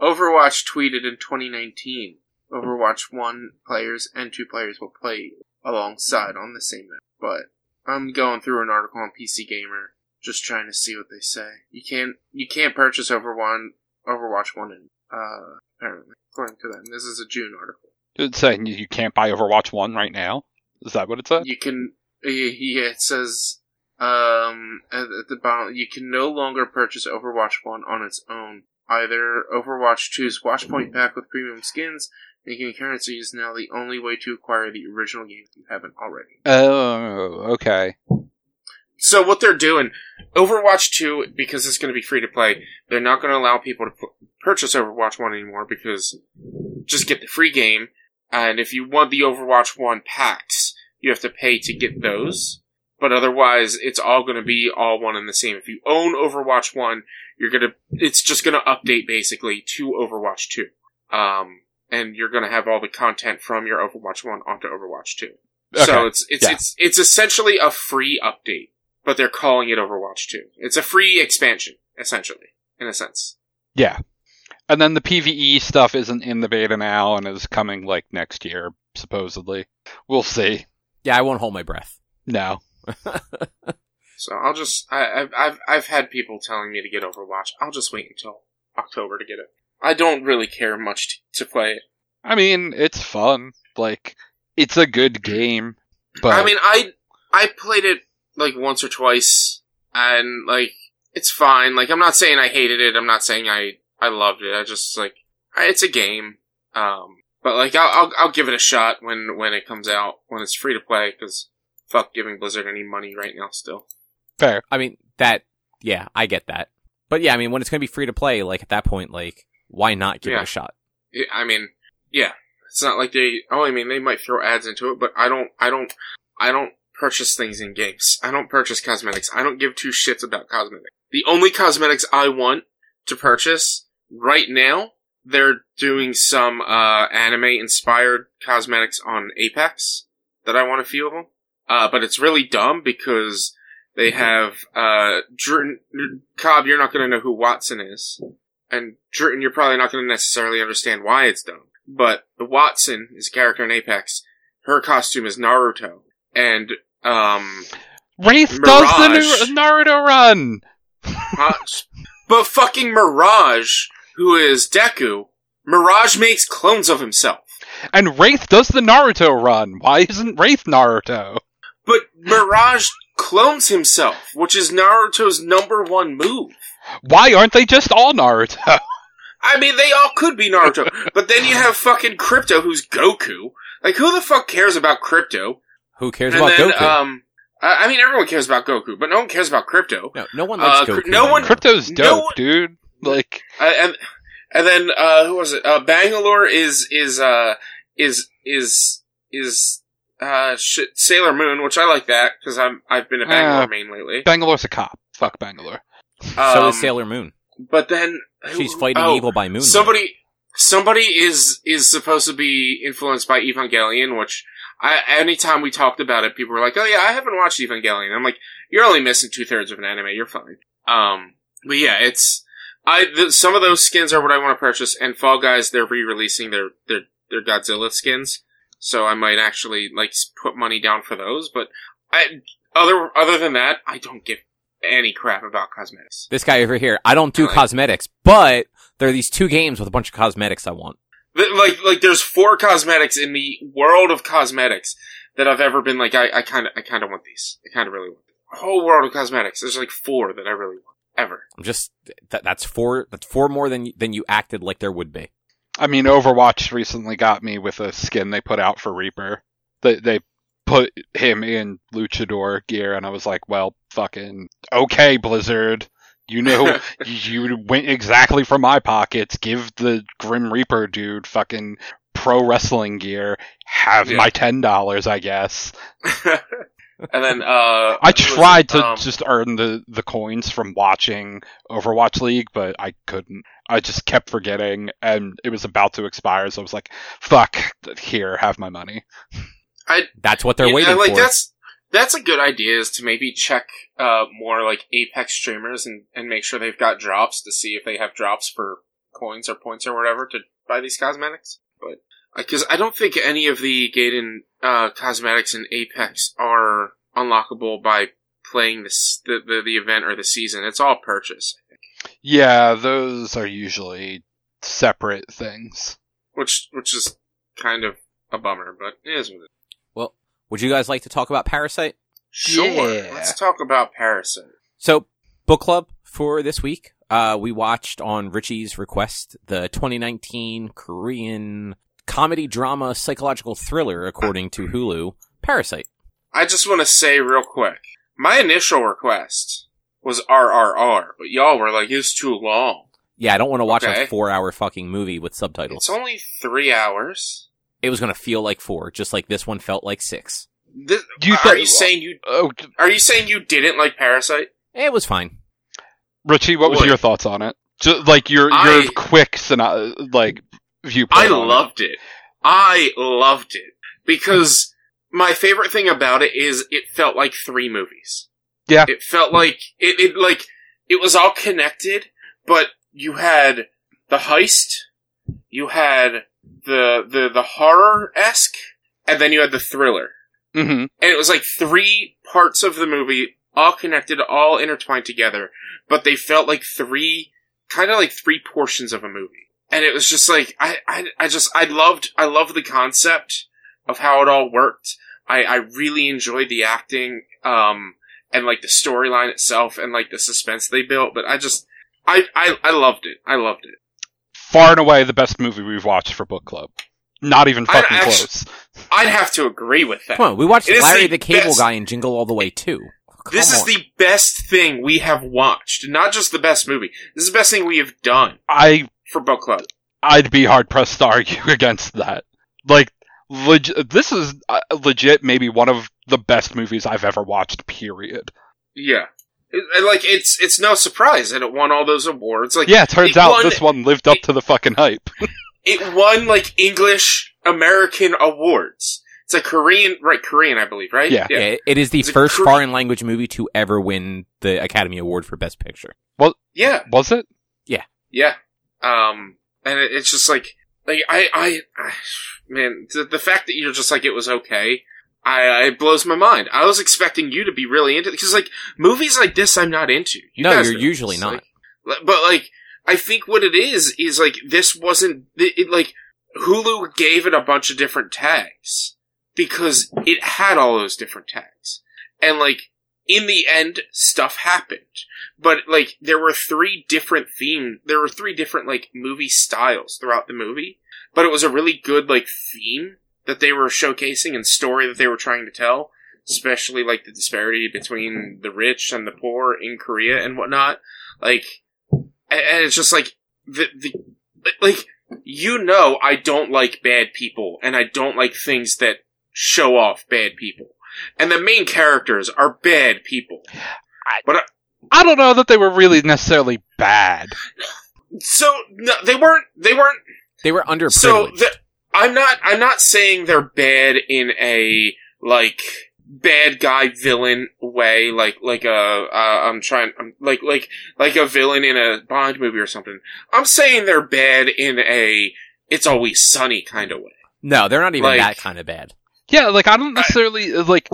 Overwatch tweeted in 2019, Overwatch 1 players and 2 players will play alongside on the same map. But I'm going through an article on PC Gamer, just trying to see what they say. You can't, you can't purchase Overwatch, Overwatch 1 in, uh, apparently, according to them. This is a June article. It's saying you can't buy Overwatch 1 right now. Is that what it said? You can, yeah, it says, um, at, the bottom, you can no longer purchase Overwatch 1 on its own. Either Overwatch 2's Watchpoint pack with premium skins, making currency is now the only way to acquire the original game if you haven't already. Oh, okay. So what they're doing, Overwatch 2, because it's going to be free to play, they're not going to allow people to pu- purchase Overwatch 1 anymore because just get the free game. And if you want the Overwatch 1 packs, you have to pay to get those. But otherwise, it's all going to be all one and the same. If you own Overwatch 1, you're going to, it's just going to update basically to Overwatch 2. Um, and you're going to have all the content from your Overwatch 1 onto Overwatch 2. So it's, it's, Yeah. it's, it's essentially a free update but they're calling it Overwatch 2. It's a free expansion, essentially, in a sense. Yeah. And then the PvE stuff isn't in the beta now and is coming like next year, supposedly. We'll see. Yeah, I won't hold my breath. No. So I'll just, I, I've, I've, I've had people telling me to get Overwatch. I'll just wait until October to get it. I don't really care much t- to play it. I mean, it's fun. Like, it's a good game. But I mean, I, I played it like once or twice, and like, it's fine. Like, I'm not saying I hated it. I'm not saying I, I loved it. I just, like, it's a game. Um, but like, I'll, I'll, I'll give it a shot when, when it comes out, when it's free to play, because fuck giving Blizzard any money right now still. fair. I mean, that, yeah, I get that. But yeah, I mean, when it's going to be free to play, like at that point, like, why not give it a shot? I- I mean, yeah, it's not like they. Oh, I mean, they might throw ads into it, but I don't. I don't. I don't purchase things in games. I don't purchase cosmetics. I don't give two shits about cosmetics. The only cosmetics I want to purchase right now, they're doing some uh, anime inspired cosmetics on Apex that I want a few of them. Uh, but it's really dumb because they have, uh, Cobb, you're not gonna know who Wattson is. And you're probably not gonna necessarily understand why it's dumb. But the Wattson is a character in Apex. Her costume is Naruto. And, um, Wraith Mirage. does the Naruto run. uh, but fucking Mirage, who is Deku, Mirage makes clones of himself. And Wraith does the Naruto run. Why isn't Wraith Naruto? But Mirage clones himself, which is Naruto's number one move. Why aren't they just all Naruto? I mean, they all could be Naruto, but then you have fucking Crypto, who's Goku. Like, who the fuck cares about Crypto? Who cares and about then, Goku? um, I I mean, everyone cares about Goku, but no one cares about Crypto. no, no one likes uh, Goku. no one- Crypto's No dope, one- dude. Like, Uh, and and then uh, who was it? Uh, Bangalore is is uh is is is uh shit, Sailor Moon, which I like that because I'm I've been a Bangalore Uh, main lately. Bangalore's a cop. Fuck Bangalore. so Um, is Sailor Moon. But then She's who- fighting oh, evil by moonlight. Somebody somebody is is supposed to be influenced by Evangelion, which I anytime we talked about it, people were like, "Oh yeah, I haven't watched Evangelion." I'm like, "You're only missing two thirds of an anime. You're fine." Um, but yeah, it's I the, some of those skins are what I want to purchase, and Fall Guys they're re-releasing their their their Godzilla skins, so I might actually like put money down for those. But I other other than that, I don't give any crap about cosmetics. This guy over here, I don't do Right. cosmetics, but there are these two games with a bunch of cosmetics I want. Th- Like, like, there's four cosmetics in the world of cosmetics that I've ever been like, I, I kind of, I kind of want these. I kind of really want. Them. Whole world of cosmetics. There's like four that I really want ever. I'm just that, that's four. That's four more than than you acted like there would be. I mean, Overwatch recently got me with a skin they put out for Reaper. They they put him in luchador gear, and I was like, well, fucking okay, Blizzard. You know, you went exactly from my pockets. Give the Grim Reaper dude fucking pro wrestling gear. Have Yeah. my ten dollars, I guess. and then, uh, I who was tried to Um, just earn the, the coins from watching Overwatch League, but I couldn't. I just kept forgetting, and it was about to expire, so I was like, fuck, here, have my money. That's what they're yeah, waiting like for. that's that's a good idea is to maybe check uh more like Apex streamers and and make sure they've got drops to see if they have drops for coins or points or whatever to buy these cosmetics. But because I don't think any of the Gaiden uh, cosmetics in Apex are unlockable by playing this the, the the event or the season. It's all purchase, Yeah, those are usually separate things. which which is kind of a bummer, but it is what it is. Well, would you guys like to talk about Parasite? Sure, Yeah. let's talk about Parasite. So, book club for this week. Uh, we watched on Richie's request the 2019 Korean comedy drama psychological thriller, according to Hulu, Parasite. I just want to say real quick, my initial request was RRR, but y'all were like, it's too long. Yeah, I don't want to watch Okay. a four hour fucking movie with subtitles. It's only three hours. It was going to feel like four, just like this one felt like six. This, You are thought- you saying you Oh, are you saying you didn't like Parasite? It was fine. Richie, what was your thoughts on it? Just, like your I- your quick syno- like viewpoint. I on it. loved it. I loved it because my favorite thing about it is it felt like three movies. Yeah. It felt like it, it like it was all connected, but you had the heist, you had the the the horror esque, and then you had the thriller. hmm and it was like three parts of the movie all connected all intertwined together but they felt like three kind of like three portions of a movie and it was just like I, I i just i loved i loved the concept of how it all worked i i really enjoyed the acting um and like the storyline itself and like the suspense they built but i just i i, I loved it i loved it Far and away the best movie we've watched for book club. Not even I fucking actu- close. i'd have to agree with that Come on, we watched It is Larry the the Cable best- Guy and Jingle All the Way too. Come This is on. the best thing we have watched. Not just the best movie. This is the best thing we have done I for book club. I'd be hard pressed to argue against that. Like, leg- this is uh, legit maybe one of the best movies I've ever watched. Period. Yeah. It- it- like it's it's no surprise that it won all those awards. Like Yeah, it turns it out won- this one lived up to the fucking hype. it won like English American awards. It's a Korean, right? Korean, I believe, right? Yeah. Yeah, it is the It's first Kore- foreign language movie to ever win the Academy Award for Best Picture. Well, yeah, Was it? Yeah, yeah. Um, and it, it's just like, like I, I, man, the, the fact that you're just like it was okay. I, it blows my mind. I was expecting you to be really into because like movies like this, I'm not into. You No, you're usually not. like- but like, I think what it is is like this wasn't it, like Hulu gave it a bunch of different tags because it had all those different tags, and like in the end, stuff happened. But like, there were three different theme. There were three different like movie styles throughout the movie, but it was a really good like theme that they were showcasing and story that they were trying to tell. Especially like the disparity between the rich and the poor in Korea and whatnot. Like, and it's just like the the like you know I don't like bad people and I don't like things that show off bad people. And the main characters are bad people. I don't know that they were really necessarily bad. So no, they weren't. They weren't. They were underprivileged. So the, I'm not. I'm not saying they're bad in a like bad guy villain way. Like like a. Uh, I'm trying. I'm, like like like a villain in a Bond movie or something. I'm saying they're bad in a. It's always sunny kind of way. no, they're not even like- that kind of bad. Yeah, like I don't necessarily uh, like.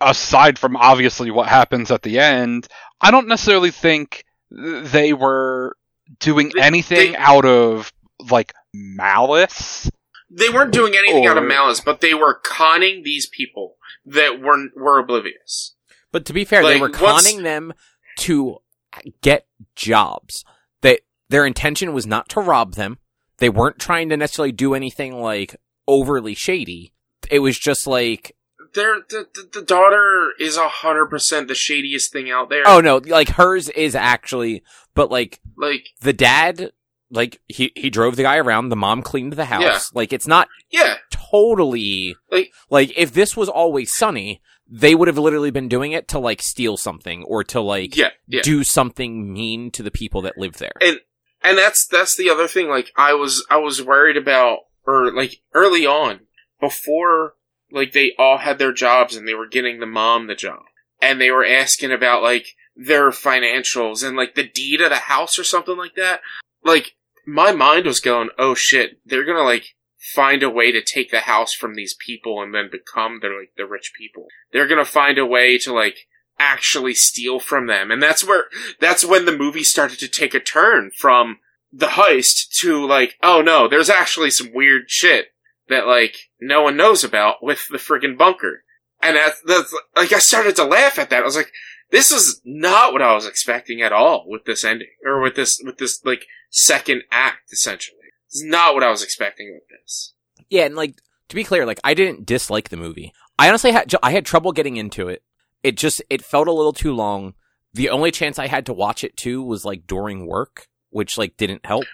Aside from obviously what happens at the end, I don't necessarily think they were doing They- anything they- out of like malice. They weren't doing anything out of malice, but they were conning these people that were were oblivious. But to be fair, they were once- conning them to get jobs. They their intention was not to rob them. They weren't trying to necessarily do anything like overly shady. It was just like, Their the, the, the daughter is a hundred percent the shadiest thing out there. oh no, like hers is actually, but like like the dad, like he he drove the guy around. The mom cleaned the house. Yeah. Like it's not yeah, totally Like- like if this was always sunny, they would have literally been doing it to like steal something or to like yeah, yeah. do something mean to the people that live there. And and that's that's the other thing like i was i was worried about or like early on before like they all had their jobs and they were getting the mom the job. And they were asking about like their financials and like the deed of the house or something like that. Like my mind was going oh shit they're gonna like find a way to take the house from these people and then become the like the rich people. They're gonna find a way to like actually steal from them. And that's where that's when the movie started to take a turn from the heist to like, oh no, there's actually some weird shit that like no one knows about with the friggin' bunker. And that's, that's like I started to laugh at that. I was like, this is not what I was expecting at all with this ending or with this with this like second act essentially. It's not what I was expecting with this. Yeah, and like to be clear, like I didn't dislike the movie. I honestly had I had trouble getting into it. It just it felt a little too long. The only chance I had to watch it too was like during work, which like didn't help.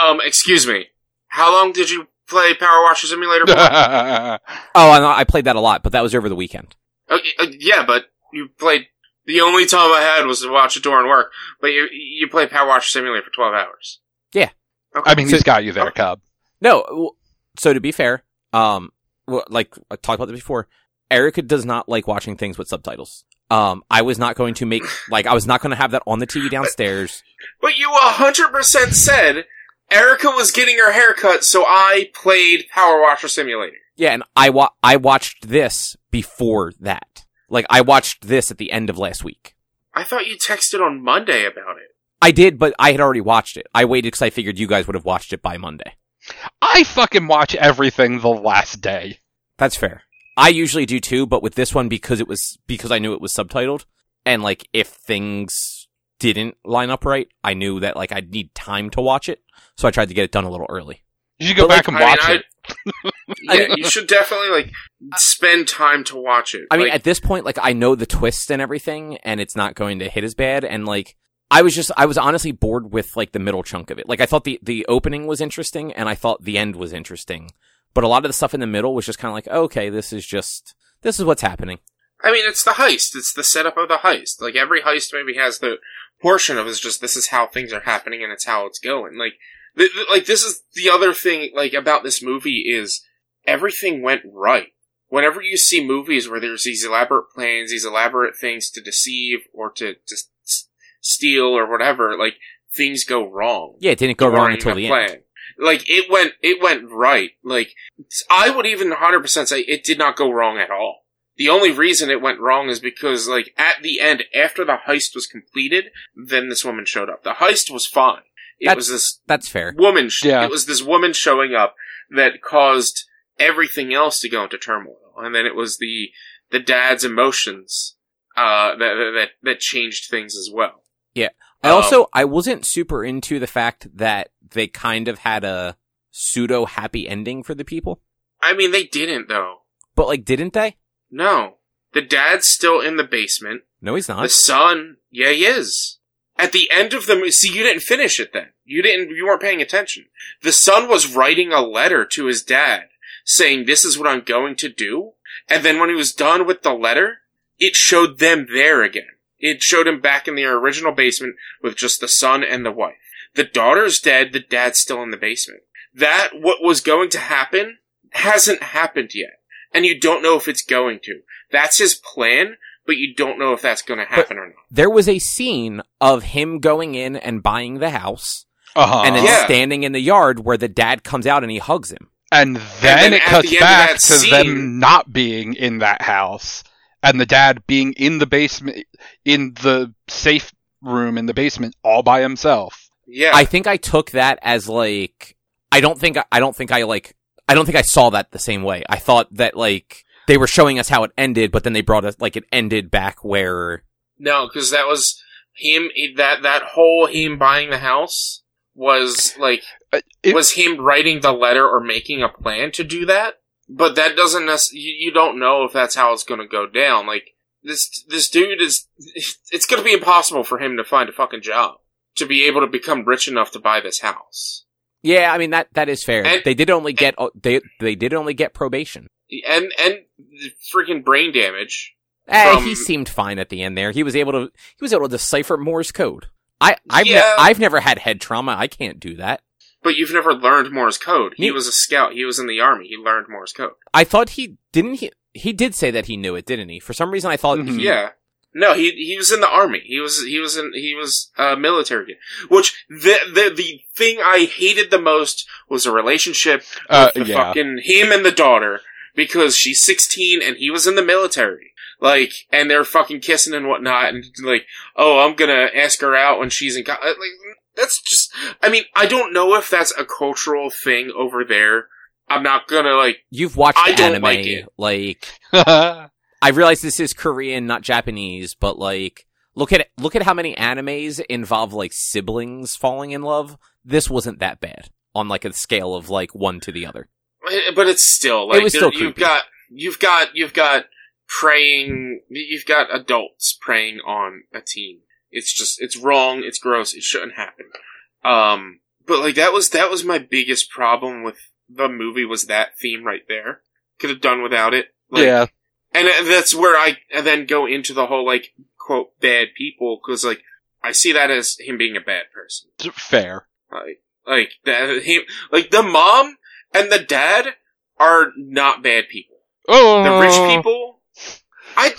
Um, excuse me. How long did you play Power Washer Simulator Oh, I, I played that a lot, but that was over the weekend. Okay, uh, yeah, but you played. The only time I had was to watch it during work. But you you played Power Washer Simulator for twelve hours. Yeah. Okay. I mean, So- he's got you there, Cub. No, so to be fair, um, like I talked about this before, Erica does not like watching things with subtitles. Um, I was not going to make like I was not going to have that on the TV downstairs. but you a hundred percent said Erica was getting her haircut, so I played Power Washer Simulator. Yeah, and I wa- I watched this before that. Like I watched this at the end of last week. I thought you texted on Monday about it. I did, but I had already watched it. I waited because I figured you guys would have watched it by Monday. I fucking watch everything the last day. That's fair. I usually do too, but with this one because it was because I knew it was subtitled, and like if things didn't line up right, I knew that like I'd need time to watch it, so I tried to get it done a little early. You should go But, back like, and I watch mean, it. Yeah, you should definitely like spend time to watch it. I mean, Like, at this point, like I know the twists and everything, and it's not going to hit as bad. And like, I was just, I was honestly bored with like the middle chunk of it. Like, I thought the the opening was interesting, and I thought the end was interesting, but a lot of the stuff in the middle was just kind of like, okay, this is just this is what's happening. I mean, it's the heist. It's the setup of the heist. Like every heist maybe has the portion of it's just this is how things are happening and it's how it's going. Like, th- th- like this is the other thing like about this movie is everything went right. Whenever you see movies where there's these elaborate plans, these elaborate things to deceive or to, to s- steal or whatever, like things go wrong. Yeah, it didn't go wrong until the end. Like it went, it went right. Like I would even 100% say it did not go wrong at all. The only reason it went wrong is because, like, at the end, after the heist was completed, then this woman showed up. The heist was fine. It That's- was this That's fair. woman. Sh- Yeah. It was this woman showing up that caused everything else to go into turmoil, and then it was the the dad's emotions uh, that that that changed things as well. Yeah. I Um, also I wasn't super into the fact that they kind of had a pseudo happy ending for the people. I mean, they didn't though. But like didn't they? No, the dad's still in the basement. No, he's not. The son, yeah, he is. At the end of the movie, see, you didn't finish it then. You didn't, you weren't paying attention. The son was writing a letter to his dad saying, this is what I'm going to do. And then when he was done with the letter, it showed them there again. It showed him back in their original basement with just the son and the wife. The daughter's dead, the dad's still in the basement. That, what was going to happen, hasn't happened yet. And you don't know if it's going to. That's his plan, but you don't know if that's going to happen or not. there was a scene of him going in and buying the house Uh huh. and then Yeah. standing in the yard where the dad comes out and he hugs him. And then, then it cuts the back to scene- them not being in that house, and the dad being in the basement, in the safe room in the basement, all by himself. Yeah. I think I took that as like I don't think I don't think I like I don't think I saw that the same way. I thought that like they were showing us how it ended, but then they brought us like it ended back where no, because that was him, that, that whole him buying the house was like, Uh, it- was him writing the letter or making a plan to do that. But that doesn't necessarily, you, you don't know if that's how it's gonna go down. Like, this, this dude is, it's gonna be impossible for him to find a fucking job. To be able to become rich enough to buy this house. Yeah, I mean that that is fair. And- they did only get they they did only get probation. And, and freaking brain damage. Eh, From- he seemed fine at the end there. He was able to he was able to decipher Morse code. I I've ne- Yeah. I've never had head trauma. I can't do that. But you've never learned Morse code. He He- was a scout. He was in the army. He learned Morse code. I thought he didn't he he did say that he knew it, didn't he? For some reason I thought Mhm. he, Yeah. No, he he was in the army. He was he was in he was uh, military. kid. Which the the the thing I hated the most was a relationship Uh, with the yeah. fucking him and the daughter because she's sixteen and he was in the military. Like, and they're fucking kissing and whatnot, and like, oh, I'm gonna ask her out when she's in. Co-. uh, Like, that's just. I mean, I don't know if that's a cultural thing over there. I'm not gonna like. you've watched I don't anime like it. like I realize this is Korean, not Japanese, but like look at look at how many animes involve like siblings falling in love. This wasn't that bad on like a scale of like one to the other. But it's still like was still you've creepy. got you've got you've got preying. You've got adults preying on a teen. It's just it's wrong. It's gross. It shouldn't happen. Um, but like that was that was my biggest problem with the movie was that theme right there. Could have done without it. Like, yeah. And uh, that's where I then go into the whole like quote bad people because like I see that as him being a bad person. Fair. Like like that him like the mom and the dad are not bad people. Oh, The rich people. I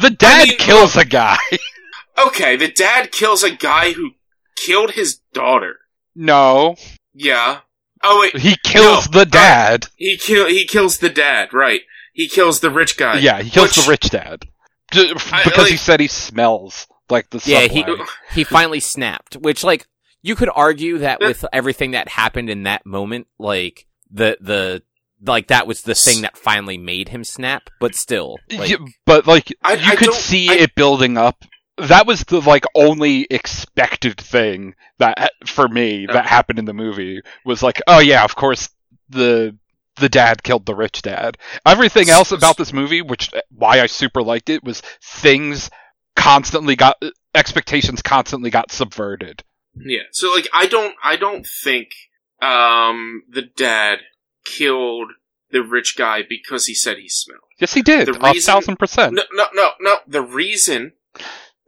The dad I mean, kills a guy. okay. The dad kills a guy who killed his daughter. no, Yeah. Oh wait, he kills No. the dad. he kill he kills the dad. Right. He kills the rich guy. yeah, he kills which- the rich dad D- f- I- because he like- said he smells like the Yeah, subway. he- He finally snapped, which like you could argue that with everything that happened in that moment, like the the like that was the thing that finally made him snap, but still, like, Yeah, but like I- you I could see I- it building up. That was the like only expected thing that for me that happened in the movie was like, oh yeah, of course the the dad killed the rich dad. Everything else about this movie, which why I super liked it, was things constantly got expectations constantly got subverted. Yeah. So like I don't I don't think um the dad killed the rich guy because he said he smelled. Yes, he did. The A reason- thousand percent. No no no no. The reason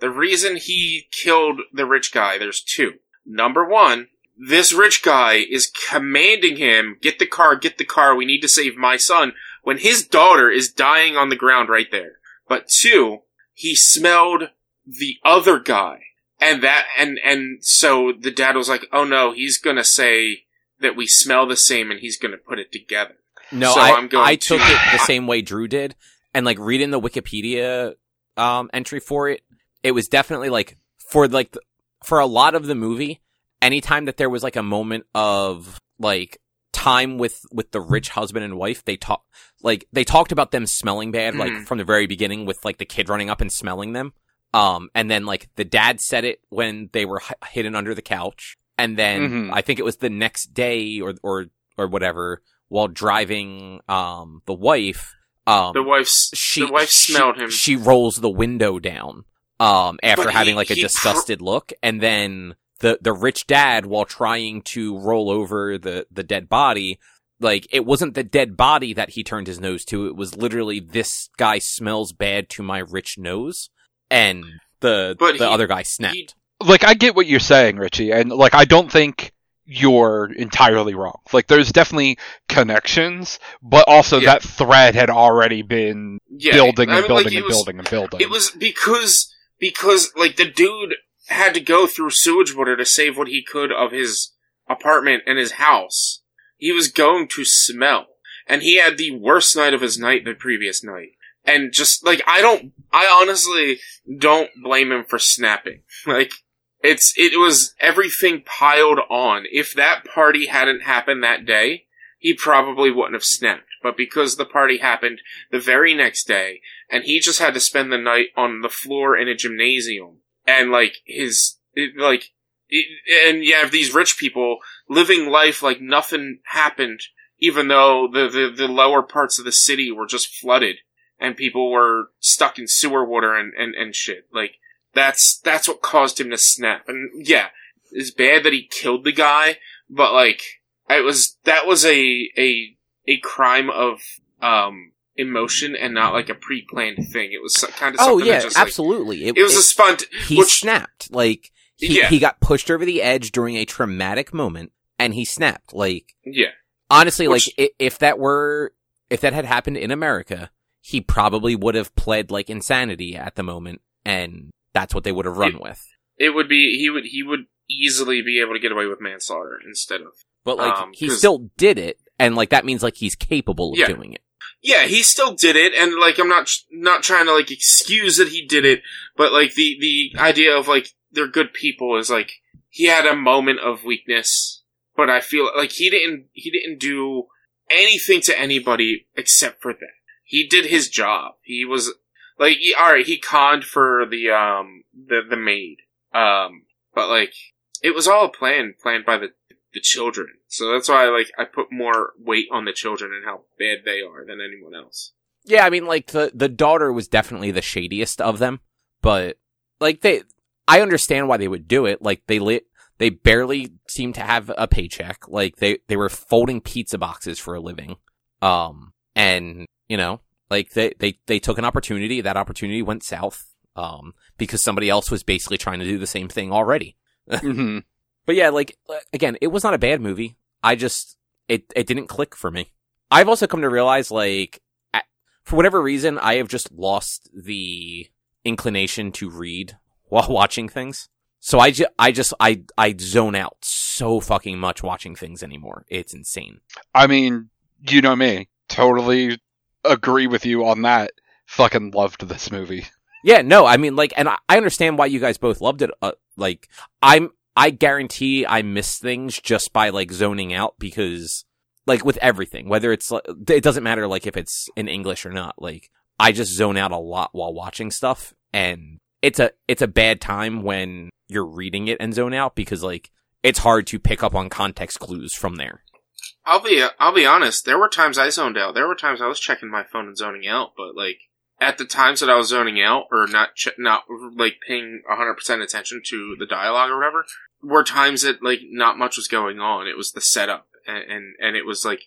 the reason he killed the rich guy, there's two. Number one, this rich guy is commanding him, get the car, get the car, we need to save my son, when his daughter is dying on the ground right there. But two, he smelled the other guy. And that, and, and so the dad was like, oh no, he's gonna say that we smell the same and he's gonna put it together. No, So I, I'm going I to- took it the same way Drew did, and like reading the Wikipedia um, entry for it, it was definitely like for like th- for a lot of the movie, anytime that there was like a moment of like time with with the rich husband and wife, they talk like they talked about them smelling bad like Mhm. from the very beginning with like the kid running up and smelling them. Um, and then like the dad said it when they were h- hidden under the couch, and then Mhm. I think it was the next day or or or whatever while driving um the wife um The wife's, she the wife she- smelled him. she rolls the window down um after having like a he pr- disgusted look and then the the rich dad while trying to roll over the the dead body like it wasn't the dead body that he turned his nose to it was literally this guy smells bad to my rich nose and the But the he- other guy snapped he- like I get what you're saying, Richie, and like I don't think you're entirely wrong. Like there's definitely connections, but also Yeah. that thread had already been yeah, building I and mean, building like, and was- building and building. It was because because like the dude had to go through sewage water to save what he could of his apartment and his house. He was going to smell, and he had the worst night of his night the previous night. And just like I don't, I honestly don't blame him for snapping. Like it's it was everything piled on. If that party hadn't happened that day, he probably wouldn't have snapped. But because the party happened the very next day, and he just had to spend the night on the floor in a gymnasium and like his it, like it, and you have these rich people living life like nothing happened even though the, the the lower parts of the city were just flooded and people were stuck in sewer water and and, and shit. Like that's that's what caused him to snap. And yeah it's bad that he killed the guy but like it was that was a a a crime of um emotion and not like a pre-planned thing. It was kind of oh yeah that just like, absolutely it was a spont. he which snapped like he, Yeah. he got pushed over the edge during a traumatic moment and he snapped like yeah, honestly Which- like if that were if that had happened in america he probably would have pled like insanity at the moment and that's what they would have run Yeah. with it would be he would he would easily be able to get away with manslaughter instead of but like Um, he still did it and like that means like he's capable of Yeah. doing it yeah he still did it and like I'm not not trying to like excuse that he did it but like the the idea of like they're good people is like he had a moment of weakness but I feel like he didn't he didn't do anything to anybody except for that. He did his job. He was like he, all right he conned for the um the the maid um but like it was all planned planned by the the children. So that's why like i put more weight on the children and how bad they are than anyone else. Yeah i mean like the the daughter was definitely the shadiest of them but like they i understand why they would do it. Like they lit they barely seem to have a paycheck. Like they they were folding pizza boxes for a living. Um and you know like they they they took an opportunity. That opportunity went south um because somebody else was basically trying to do the same thing already. Mhm. But yeah, like again, it was not a bad movie. I just it it didn't click for me. I've also come to realize like at, for whatever reason, I have just lost the inclination to read while watching things. So I just I just I I zone out so fucking much watching things anymore. It's insane. I mean, you know me, totally agree with you on that. Fucking loved this movie. Yeah, no, I mean like and I, I understand why you guys both loved it. Uh, like I'm I guarantee I miss things just by like zoning out because like with everything, whether it's it doesn't matter like if it's in English or not. Like I just zone out a lot while watching stuff and it's a it's a bad time when you're reading it and zone out because like it's hard to pick up on context clues from there. i'll be i'll be honest there were times i zoned out there were times i was checking my phone and zoning out but like at the times that i was zoning out or not ch- not like paying 100% attention to the dialogue or whatever were times that like not much was going on. It was the setup and and, and it was like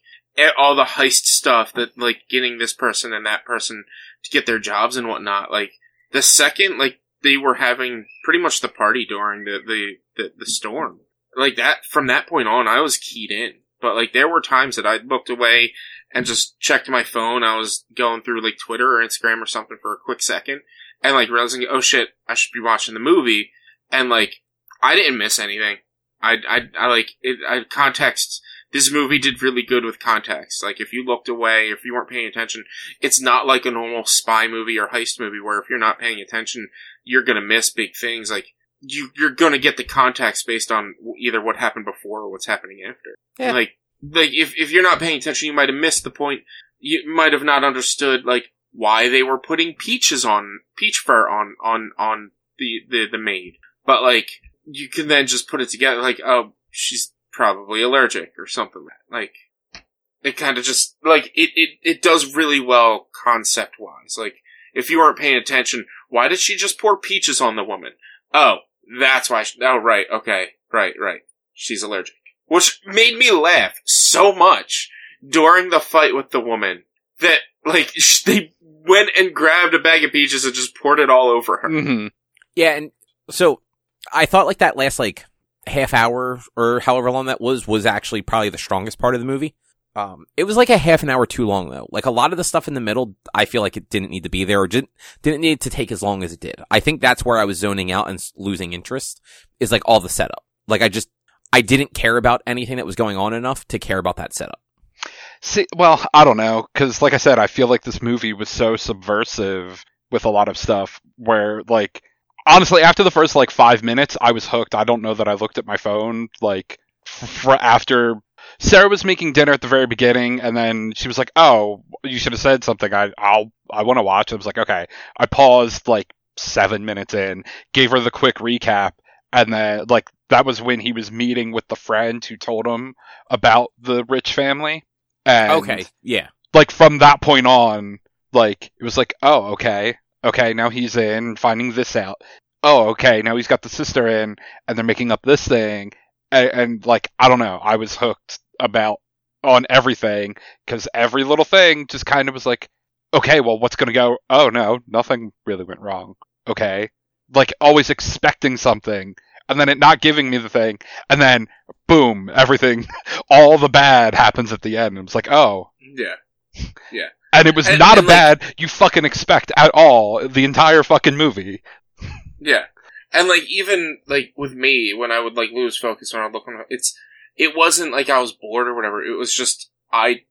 all the heist stuff that like getting this person and that person to get their jobs and whatnot. Like the second like they were having pretty much the party during the the the, the storm. Like that from that point on, I was keyed in. But like there were times that I looked away and just checked my phone. I was going through like Twitter or Instagram or something for a quick second, and like realizing, oh shit, I should be watching the movie. And like I didn't miss anything. I I, I like it. I context. This movie did really good with context. Like if you looked away, if you weren't paying attention, it's not like a normal spy movie or heist movie where if you're not paying attention, you're gonna miss big things. Like you, you're gonna get the context based on either what happened before or what's happening after. Yeah. Like, like if if you're not paying attention, you might have missed the point. You might have not understood like why they were putting peaches on peach fur on on on the the the maid. But like you can then just put it together. Like, oh, she's probably allergic or something. Like it kind of just like it it it does really well concept wise. Like if you weren't paying attention, why did she just pour peaches on the woman? Oh, that's why. She, oh, right. Okay. Right. Right. She's allergic. Which made me laugh so much during the fight with the woman that, like, sh- they went and grabbed a bag of peaches and just poured it all over her. hmm Yeah, and so I thought like that last like half hour or however long that was was actually probably the strongest part of the movie. Um, it was like a half an hour too long though. Like a lot of the stuff in the middle, I feel like it didn't need to be there or didn't didn't need to take as long as it did. I think that's where I was zoning out and losing interest. Is like all the setup. Like I just I didn't care about anything that was going on enough to care about that setup. See, well, I don't know, because like I said, I feel like this movie was so subversive with a lot of stuff. Where, like, honestly, after the first like five minutes, I was hooked. I don't know that I looked at my phone like for after Sarah was making dinner at the very beginning, and then she was like, "Oh, you should have said something. I, I'll, I want to watch." I was like, "Okay." I paused like seven minutes in, gave her the quick recap, and then like that was when he was meeting with the friend who told him about the rich family. And okay, yeah. like from that point on, like it was like, oh, okay, okay, now he's in finding this out. Oh, okay, now he's got the sister in, and they're making up this thing, and, and like I don't know, I was hooked about on everything because every little thing just kind of was like, okay, well, what's gonna go? Oh no, nothing really went wrong. Okay, like always expecting something. And then it not giving me the thing, and then boom, everything, all the bad happens at the end. And it was like, oh, Yeah. Yeah. And it was And- not and, a bad you fucking expect at all the entire fucking movie. Yeah. And like even like with me, when I would like lose focus when I look on it's it wasn't like I was bored or whatever. It was just I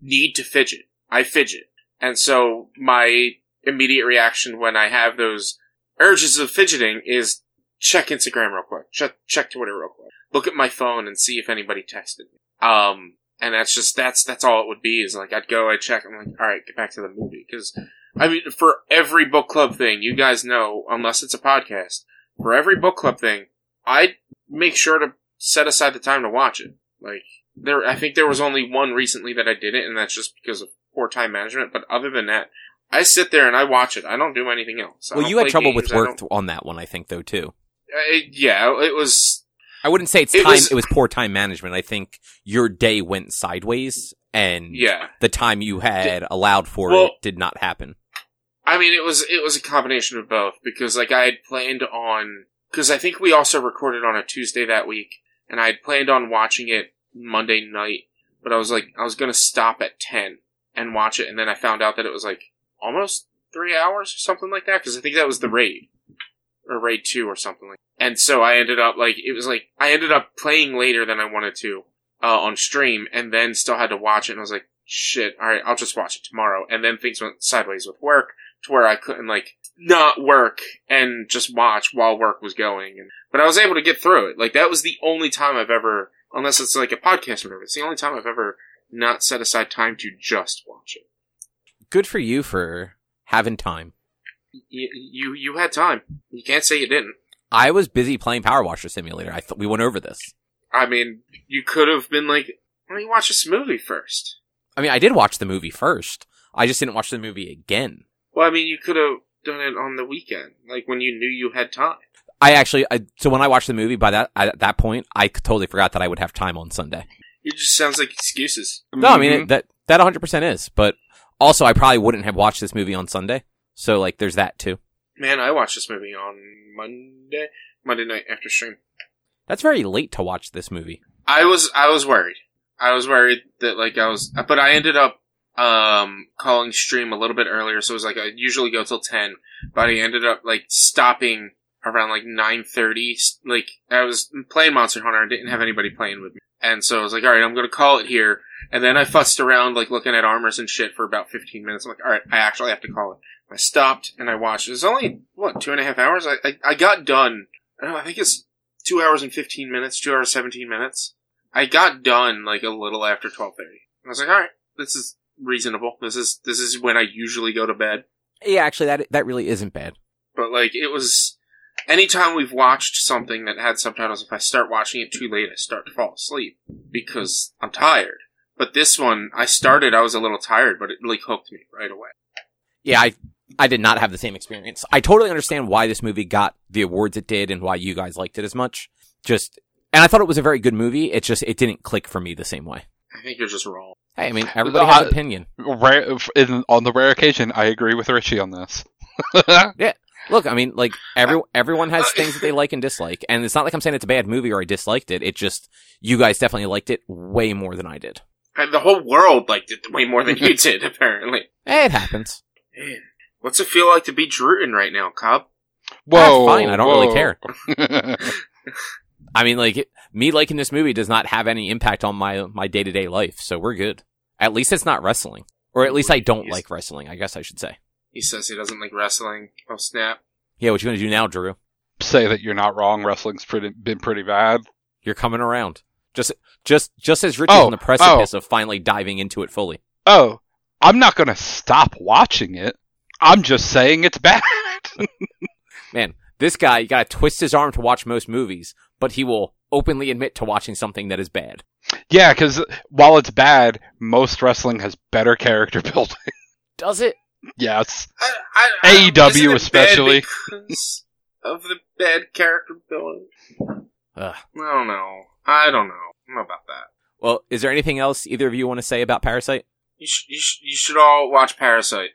need to fidget. I fidget. And so my immediate reaction when I have those urges of fidgeting is check Instagram real quick. Check check Twitter real quick. Look at my phone and see if anybody texted me. Um and that's just that's that's all it would be is like I'd go I'd check I'm like all right get back to the movie because I mean for every book club thing you guys know unless it's a podcast for every book club thing, I'd make sure to set aside the time to watch it. Like there, I think there was only one recently that I didn't, and that's just because of poor time management. But other than that, I sit there and I watch it. I don't do anything else. I Well, you had trouble games. with work on that one, I think, though too. Uh, yeah, it was. I wouldn't say it's It time. was- it was poor time management. I think your day went sideways, and Yeah, the time you had allowed for Well- it did not happen. I mean, it was it was a combination of both because like I had planned on because I think we also recorded on a Tuesday that week, and I had planned on watching it Monday night, but I was like I was gonna stop at ten and watch it, and then I found out that it was like almost three hours or something like that because I think that was the raid or raid two or something like. And so I ended up like it was like I ended up playing later than I wanted to uh, on stream, and then still had to watch it, and I was like. Shit, alright, I'll just watch it tomorrow. And then things went sideways with work to where I couldn't like not work and just watch while work was going. And, but I was able to get through it. Like that was the only time I've ever, unless it's like a podcast or whatever, it's the only time I've ever not set aside time to just watch it. Good for you for having time. You you, you had time. You can't say you didn't. I was busy playing Power Washer Simulator. I thought we went over this. I mean, you could have been like, why don't watch this movie first? I mean, I did watch the movie first. I just didn't watch the movie again. Well, I mean, you could have done it on the weekend, like when you knew you had time. I actually, I, so when I watched the movie, by that at that point, I totally forgot that I would have time on Sunday. It just sounds like excuses. No, I mean it, that that 100 percent is, but also I probably wouldn't have watched this movie on Sunday. So like, there's that too. Man, I watched this movie on Monday, Monday night after stream. That's very late to watch this movie. I was I was worried. I was worried that like I was, but I ended up um calling stream a little bit earlier, so it was like I usually go till ten, but I ended up like stopping around like nine thirty. Like I was playing Monster Hunter, I didn't have anybody playing with me, and so I was like, all right, I'm gonna call it here. And then I fussed around like looking at armors and shit for about fifteen minutes. I'm like, all right, I actually have to call it. I stopped and I watched. It was only what two and a half hours. I I, I got done. I, don't know, I think it's two hours and fifteen minutes, two hours seventeen minutes. I got done like a little after twelve thirty. I was like, all right, this is reasonable. This is this is when I usually go to bed. Yeah, actually, that that really isn't bad. But like it was anytime we've watched something that had subtitles, if I start watching it too late, I start to fall asleep because I'm tired. But this one, I started, I was a little tired, but it like hooked me right away. Yeah, I I did not have the same experience. I totally understand why this movie got the awards it did and why you guys liked it as much. Just and I thought it was a very good movie. It just it didn't click for me the same way. I think you're just wrong. Hey, I mean, everybody has Uh, an opinion. Rare, in, on the rare occasion, I agree with Richie on this. Look, I mean, like every everyone has Uh, things that they like and dislike, and it's not like I'm saying it's a bad movie or I disliked it. It just you guys definitely liked it way more than I did. And the whole world liked it way more than you did, apparently. Eh, it happens. Man, what's it feel like to be Druten right now, Cobb? Whoa, fine, I don't really care. I mean, like me liking this movie does not have any impact on my my day to day life, so we're good. At least it's not wrestling, or at least I don't like wrestling. I guess I should say. He says he doesn't like wrestling. Oh snap! Yeah, what you gonna do now, Drew? Say that you're not wrong. Wrestling's pretty been pretty bad. You're coming around. Just just just as Richie's Oh, on the precipice oh. of finally diving into it fully. Oh, I'm not gonna stop watching it. I'm just saying it's bad. Man, this guy, you gotta twist his arm to watch most movies, but he will openly admit to watching something that is bad. yeah, because while it's bad, most wrestling has better character building. Does it? Yes. I, I, AEW I, isn't it bad especially. because of the bad character building. Ugh. I don't know. I don't know. I don't know about that. Well, is there anything else either of you want to say about Parasite? You, sh- you, sh- you should all watch Parasite.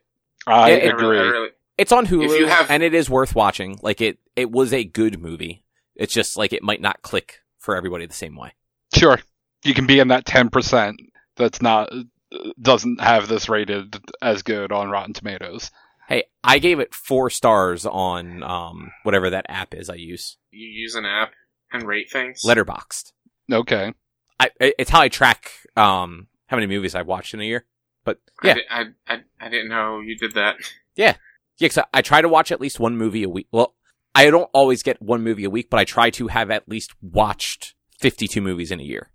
I Yeah, it- really, agree. really, It's on Hulu, you have- and it is worth watching. Like it, it was a good movie. It's just like it might not click for everybody the same way. Sure, you can be in that ten percent that's not doesn't have this rated as good on Rotten Tomatoes. Hey, I gave it four stars on um whatever that app is I use, you use an app and rate things. Letterboxd. Okay. I I- it's how I track um how many movies I've watched in a year. But yeah, I, di- I, I, I didn't know you did that. Yeah. Yeah, 'cause I, I try to watch at least one movie a week. Well, I don't always get one movie a week, but I try to have at least watched 52 movies in a year.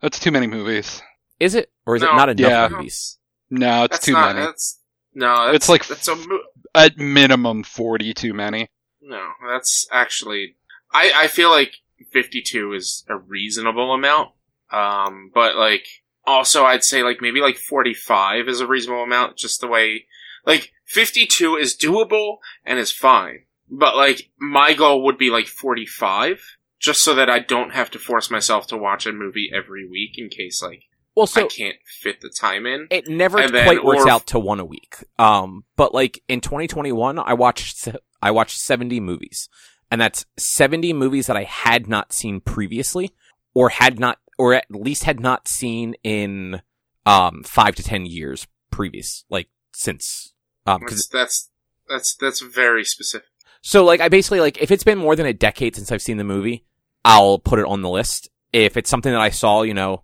That's too many movies. Is it? Or is it not enough Yeah. movies? No, it's That's too not. many. That's no. That's, It's like- that's a mo- At minimum, forty too many. no. That's actually. I I feel like fifty two is a reasonable amount. Um, but like also I'd say like maybe like forty five is a reasonable amount. Just the way like fifty two is doable and is fine. But like my goal would be like forty five. Just so that I don't have to force myself to watch a movie every week in case like Well, I can't fit the time in. it never and then- quite works or- out to one a week. Um, but like in 2021, I watched I watched 70 movies, and that's 70 movies that I had not seen previously, or had not, or at least had not seen in um five to ten years previous, like since um 'cause That's that's that's that's very specific. So like I basically like if it's been more than a decade since I've seen the movie, I'll put it on the list. If it's something that I saw, you know,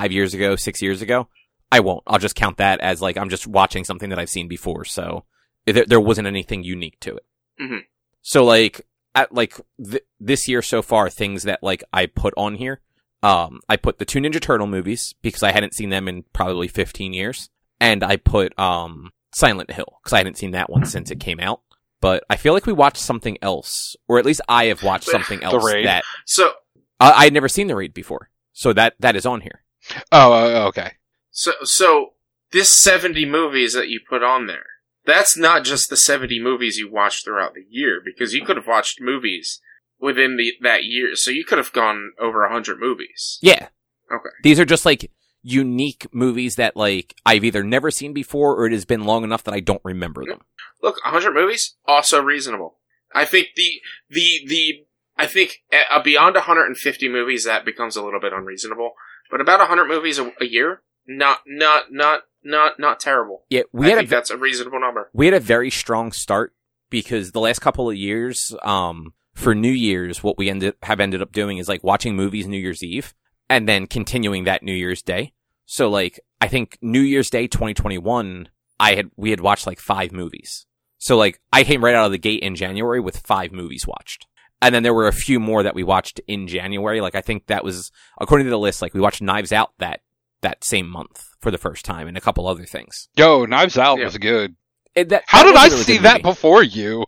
5 years ago, 6 years ago, I won't. I'll just count that as like I'm just watching something that I've seen before, so there, there wasn't anything unique to it. Mhm. So like at like th- this year so far things that like I put on here um I put the two Ninja Turtle movies because I hadn't seen them in probably 15 years and I put um Silent Hill because I hadn't seen that one since it came out. But I feel like we watched something else, or at least I have watched something else that So uh, I had never seen the raid before. So that that is on here. Oh, uh, okay. so so this seventy movies that you put on there. That's not just the seventy movies you watched throughout the year because you could have watched movies within the that year. So you could have gone over hundred movies. Yeah. Okay. These are just like unique movies that like I've either never seen before or it has been long enough that I don't remember them. Look, hundred movies also reasonable. I think the the the I think uh, beyond 150 movies, that becomes a little bit unreasonable. But about 100 movies a, a year, not not not not not terrible. Yeah, we I had a that's a reasonable number. we had a very strong start because the last couple of years, um, for New Year's, what we ended have ended up doing is like watching movies New Year's Eve and then continuing that New Year's Day. So like, I think New Year's Day 2021, I had we had watched like five movies. So like, I came right out of the gate in January with five movies watched. And then there were a few more that we watched in January. Like I think that was according to the list. Like we watched Knives Out that that same month for the first time, and a couple other things. Yo, Knives Out Yeah. was good. It- that- How that did I really see that before you?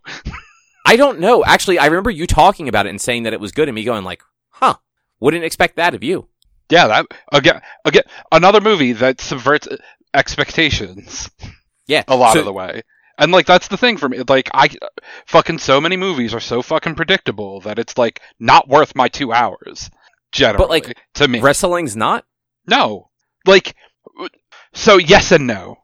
I don't know. Actually, I remember you talking about it and saying that it was good, and me going like, "Huh, wouldn't expect that of you." Yeah, that again, again, another movie that subverts expectations Yeah, a lot so- of the way. And like that's the thing for me. Like I, fucking so many movies are so fucking predictable that it's like not worth my two hours. Generally, but like, to me, Wrestling's not. no. Like, so yes and no.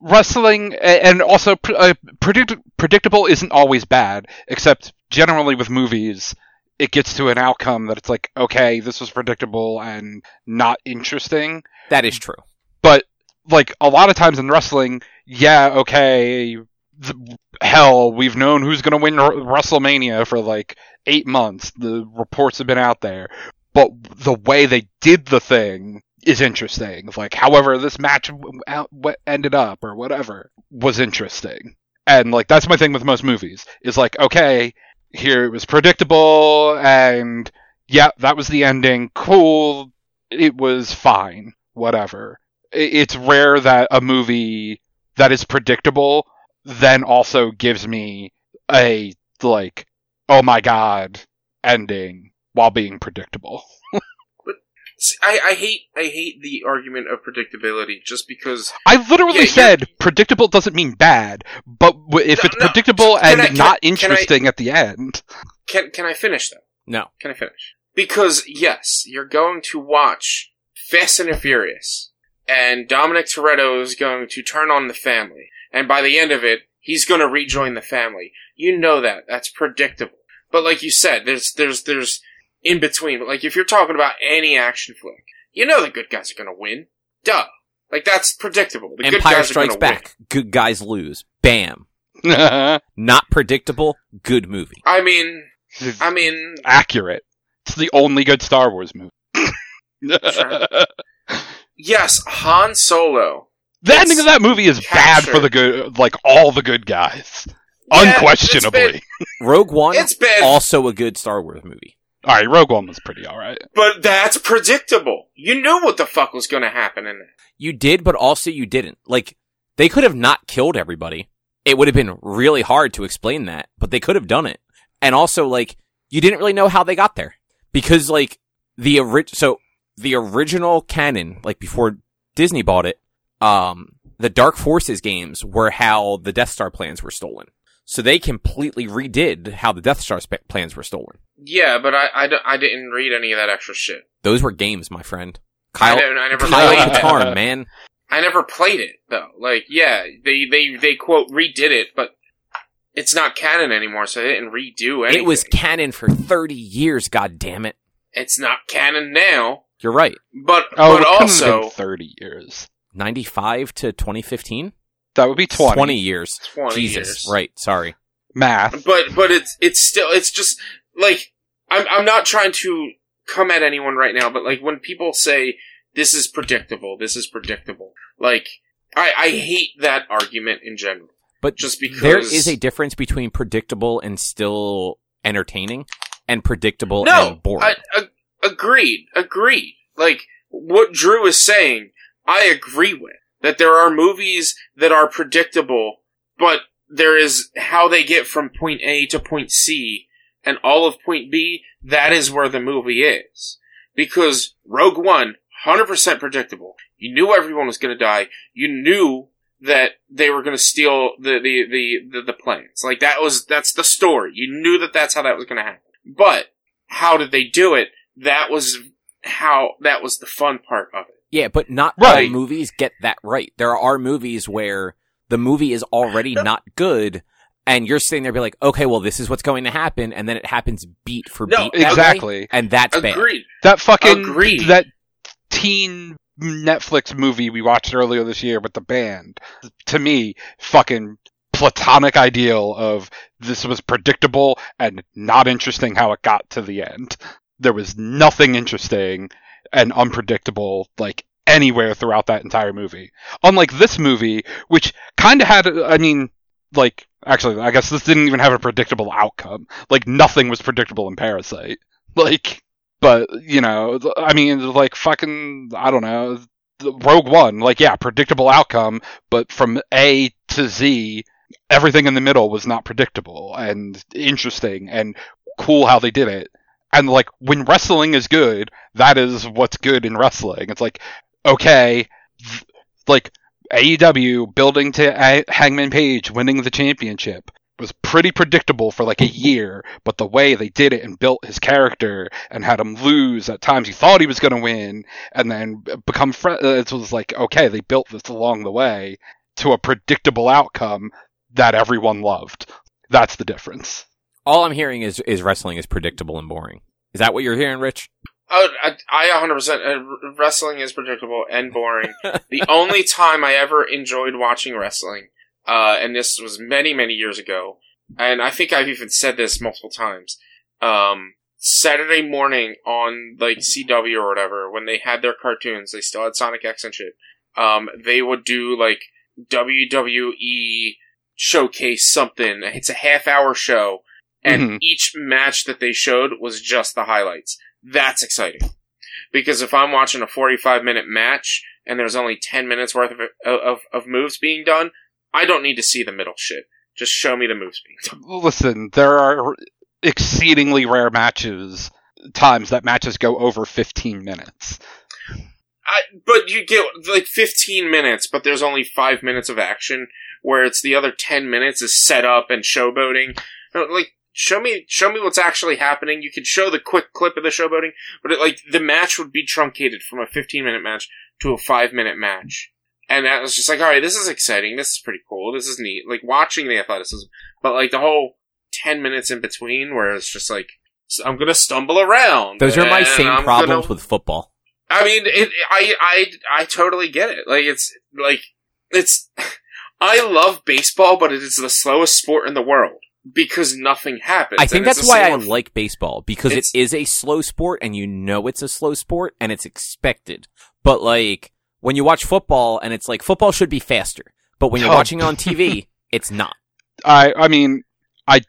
Wrestling and also uh, predict- predictable isn't always bad, except generally with movies, it gets to an outcome that it's like, okay, this was predictable and not interesting. That is true. But like a lot of times in wrestling, yeah, okay, th- hell, we've known who's gonna win R- WrestleMania for like eight months. The reports have been out there, but the way they did the thing is interesting. Like, however, this match w- what ended up or whatever was interesting, and like that's my thing with most movies is like, okay, here it was predictable, and yeah, that was the ending. Cool, it was fine, whatever. It's rare that a movie that is predictable then also gives me a like, oh my god, ending while being predictable. See, I, I hate I hate the argument of predictability just because I literally Yeah, you're- said predictable doesn't mean bad, but if No, it's no. predictable Can and I- can not I- I- interesting at the end, can can I finish though? No. Can I finish? Because yes, you're going to watch Fast and Furious, and Dominic Toretto is going to turn on the family, and by the end of it, he's going to rejoin the family. You know that. That's predictable. But like you said, there's there's there's in between. But like if you're talking about any action flick, you know the good guys are going to win. Duh. Like that's predictable. The good Empire guys Strikes going to win. Back. Good guys lose. Bam. Not predictable. Good movie. I mean, I mean, accurate. It's the only good Star Wars movie. Sure. Yes, Han Solo. The ending of that movie is bad for the good, like all the good guys, Yeah, unquestionably. it's Rogue One. It's been also a good Star Wars movie. All right, Rogue One was pretty all right. But that's predictable. You knew what the fuck was going to happen in it. You did, but also you didn't. Like they could have not killed everybody. It would have been really hard to explain that, but they could have done it. And also, like you didn't really know how they got there because, like the original. so the original canon, like before Disney bought it, um, the Dark Forces games were how the Death Star plans were stolen. So they completely redid how the Death Star sp- plans were stolen. Yeah, but I, I, I didn't read any of that extra shit. Those were games, my friend. I, Kyle, never, I never Kyle played it. Katarn, man. I never played it though. Like, yeah, they they they quote redid it, but it's not canon anymore, so they didn't redo anything. It was canon for 30 years, god damn it. It's not canon now, You're right. but Oh, but it couldn't have been also thirty years. 95 to 2015? That would be 20. years. 20 Jesus. years. Right, sorry. Math. But but it's it's still it's just like I'm I'm not trying to come at anyone right now, but like when people say this is predictable, this is predictable, like I I hate that argument in general. But Just because there is a difference between predictable and still entertaining and predictable no, and boring. I, a- agreed, agreed. Like what Drew is saying, I agree with that. There are movies that are predictable, but there is how they get from point A to point C, and all of point B. That is where the movie is because Rogue One, hundred percent predictable. You knew everyone was going to die. You knew that they were going to steal the, the the the the planes. Like that was that's the story. You knew that that's how that was going to happen. But how did they do it? That was how that was the fun part of it. yeah, but not Right. all movies get that right. There are movies where the movie is already not good and you're sitting there be like, okay, well, this is what's going to happen, and then it happens beat for No, beat. that way, exactly. and that's bad. That fucking Agreed. that teen Netflix movie we watched earlier this year with the band. To me, fucking platonic ideal of this was predictable and not interesting how it got to the end. There was nothing interesting and unpredictable like anywhere throughout that entire movie. Unlike this movie, which kind of had, I mean, like actually, I guess this didn't even have a predictable outcome. Like nothing was predictable in Parasite. Like but you know, I mean, like fucking, I don't know, Rogue One, like yeah, predictable outcome, but from A to Z, everything in the middle was not predictable and interesting and cool how they did it. And like when wrestling is good, that is what's good in wrestling. It's like okay, like AEW building to Hangman Page winning the championship was pretty predictable for like a year, but the way they did it and built his character and had him lose at times you thought he was going to win and then become friends, uh, it was like, okay, they built this along the way to a predictable outcome that everyone loved. That's the difference. All I'm hearing is is wrestling is predictable and boring. Is that what you're hearing, Rich? Oh, I, I 100%. Uh, wrestling is predictable and boring. the only time I ever enjoyed watching wrestling, uh, and this was many, many years ago, and I think I've even said this multiple times, um, Saturday morning on, like, CW or whatever, when they had their cartoons, they still had Sonic X and shit, um, they would do, like, WWE showcase something. It's a half hour show, and Mhm. each match that they showed was just the highlights. That's exciting. Because if I'm watching a 45 minute match and there's only 10 minutes worth of, of, of moves being done, I don't need to see the middle shit. Just show me the moves being done. Listen, there are exceedingly rare matches, times that matches go over 15 minutes. I, but you get like 15 minutes, but there's only 5 minutes of action, where it's the other 10 minutes is set up and showboating. Like, show me, show me what's actually happening. You could show the quick clip of the showboating, but it, like, the match would be truncated from a 15 minute match to a 5 minute match. And that was just like, alright, this is exciting, this is pretty cool, this is neat. Like, watching the athleticism. But like, the whole 10 minutes in between, where it's just like, I'm gonna stumble around. Those are my same I'm problems gonna- with football. I mean, it, I, I, I totally get it. Like, it's, like, it's, I love baseball, but it is the slowest sport in the world. Because nothing happens. I think that's why I like baseball because it It's- a slow sport and you know it's a slow sport and it's expected. But like when you watch football and it's like football should be faster, but when you're Oh. watching on TV, it's not. I, I mean, and-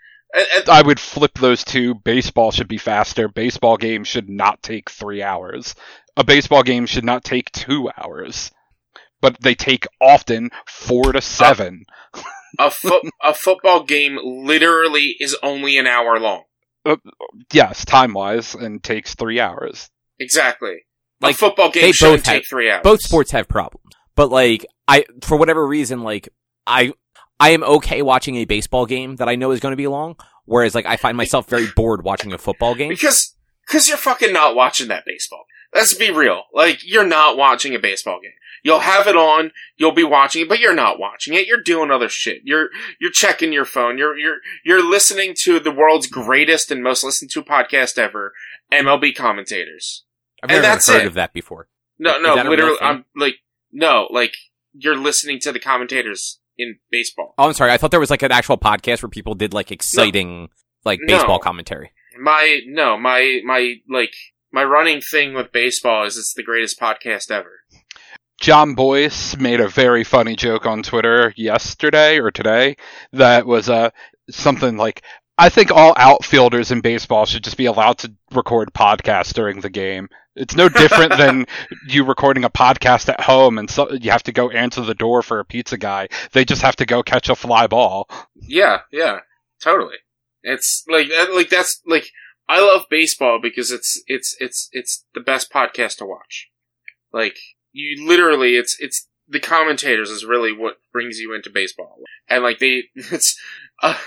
and- I would flip those two. Baseball should be faster. Baseball games should not take three hours. A baseball game should not take two hours. But they take often four to uh, seven. a, fo- a football game literally is only an hour long. Uh, yes, time wise, and takes three hours. Exactly. Like, a football they game shouldn't both have- take three hours. Both sports have problems. But like I for whatever reason like I I am okay watching a baseball game that I know is going to be long whereas like I find myself very bored watching a football game. Because, because you're fucking not watching that baseball. Let's be real. Like, you're not watching a baseball game. You'll have it on, you'll be watching it, but you're not watching it. You're doing other shit. You're, you're checking your phone. You're, you're, you're listening to the world's greatest and most listened to podcast ever, MLB commentators. I've and never that's heard it. of that before. No, no, that a real literally. I'm like, no, like, you're listening to the commentators in baseball. Oh, I'm sorry. I thought there was like an actual podcast where people did like exciting like No. baseball commentary. My, no, my, my, like, my running thing with baseball is it's the greatest podcast ever. John Boyce made a very funny joke on Twitter yesterday or today that was uh, something like, I think all outfielders in baseball should just be allowed to record podcasts during the game. It's no different than you recording a podcast at home and so you have to go answer the door for a pizza guy. They just have to go catch a fly ball. Yeah, yeah, totally. It's like like that's like I love baseball because it's it's it's it's the best podcast to watch. Like you literally, it's it's the commentators is really what brings you into baseball, and like they it's uh,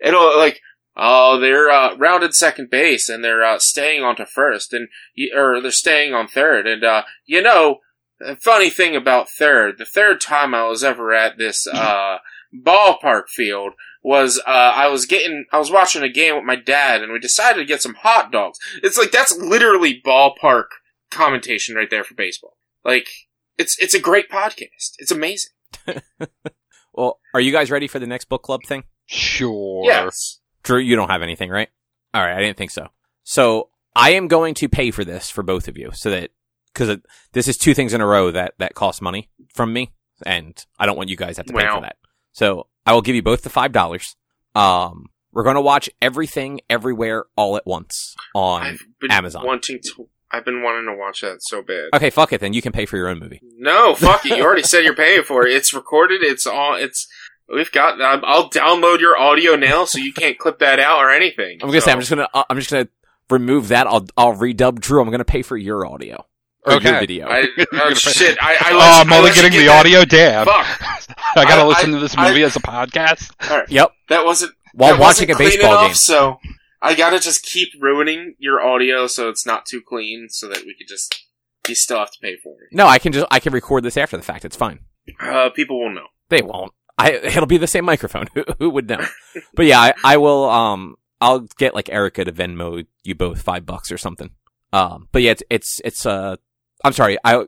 it'll like. Oh, they're uh, rounded second base and they're uh, staying onto first, and or they're staying on third. And uh, you know, the funny thing about third, the third time I was ever at this uh, ballpark field, was uh, I was getting I was watching a game with my dad and we decided to get some hot dogs. It's like that's literally ballpark commentation right there for baseball. Like it's it's a great podcast. It's amazing. Well, are you guys ready for the next book club thing? Sure. Yes. Drew, you don't have anything, right? All right, I didn't think so. So I am going to pay for this for both of you, so that because this is two things in a row that that cost money from me, and I don't want you guys to have to pay Wow. for that. So I will give you both the five dollars. Um, we're going to watch everything, everywhere, all at once on. I've been Amazon. wanting to. I've been wanting to watch that so bad. Okay, fuck it. Then you can pay for your own movie. No, fuck it. You already said you're paying for it. It's recorded. It's all. It's. We've got. I'm- I'll download your audio now, so you can't clip that out or anything. I'm gonna say I'm just gonna uh, I'm just gonna remove that. I'll I'll redub Drew. I'm gonna pay for your audio or your Okay. video. I, oh, shit! I, I oh, let I'm you- I only getting get the that- audio. Damn. Fuck! I gotta I- listen I- to this I- movie as a podcast. yep. That wasn't While that watching wasn't a clean baseball enough, game. So I gotta just keep ruining your audio so it's not too clean, so that we could just. You still have to pay for it. No, I can just I can record this after the fact. It's fine. Uh, people will know. They won't. I it'll be the same microphone. Who, who would know? but yeah, I, I will. Um, I'll get like Erica to Venmo you both five bucks or something. Um, but yeah, it's it's it's uh, I'm sorry. I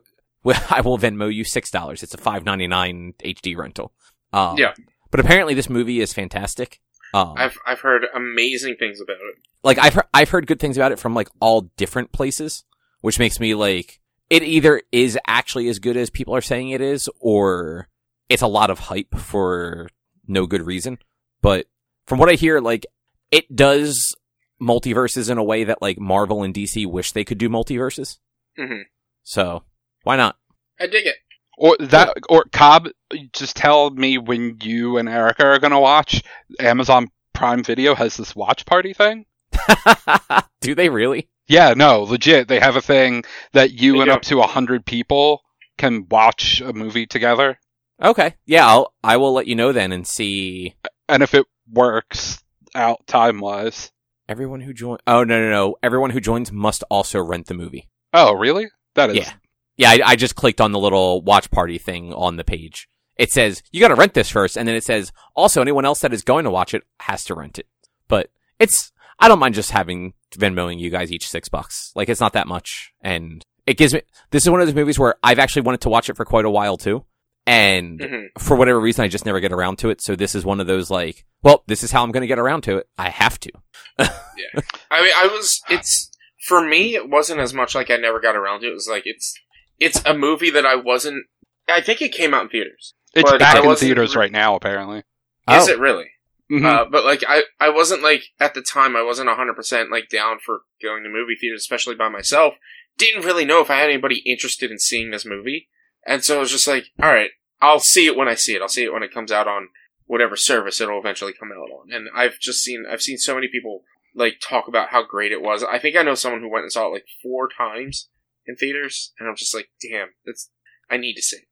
I will Venmo you six dollars. It's a five ninety nine HD rental. Um, Yeah. But apparently this movie is fantastic. Um, I've I've heard amazing things about it. like I've heard, I've heard good things about it from like all different places, which makes me like it either is actually as good as people are saying it is, or it's a lot of hype for no good reason. But from what I hear, like it does multiverses in a way that like Marvel and DC wish they could do multiverses. hmm So why not? I dig it. Or that, or Cobb, just tell me when you and Erica are gonna watch. Amazon Prime Video has this watch party thing. do they really? Yeah, no, legit. They have a thing that you They and do. up to a hundred people can watch a movie together, Okay, yeah, I'll I will let you know then and see and if it works out time wise. everyone who joins. Oh no no no! Everyone who joins must also rent the movie. Oh, really? That is. Yeah. Yeah, I, I just clicked on the little watch party thing on the page. It says, you gotta rent this first, and then it says, also anyone else that is going to watch it has to rent it. But it's, I don't mind just having Venmoing you guys each six bucks. Like, it's not that much. And it gives me, this is one of those movies where I've actually wanted to watch it for quite a while too. And hmm for whatever reason, I just never get around to it. So this is one of those like, well, this is how I'm gonna get around to it. I have to. Yeah, I mean, I was. It's for me. It wasn't as much like I never got around to it. It was like it's it's a movie that I wasn't. I think it came out in theaters. It's back I in theaters re- right now, apparently. Is Oh. it really? Mhm. Uh, but like I, I wasn't like at the time I wasn't hundred percent like down for going to movie theaters, especially by myself. Didn't really know if I had anybody interested in seeing this movie, and so it was just like, all right, I'll see it when I see it. I'll see it when it comes out on whatever service it'll eventually come out on. And I've just seen, I've seen so many people like talk about how great it was. I think I know someone who went and saw it like four times in theaters, and I'm just like, damn, that's I need to see. it.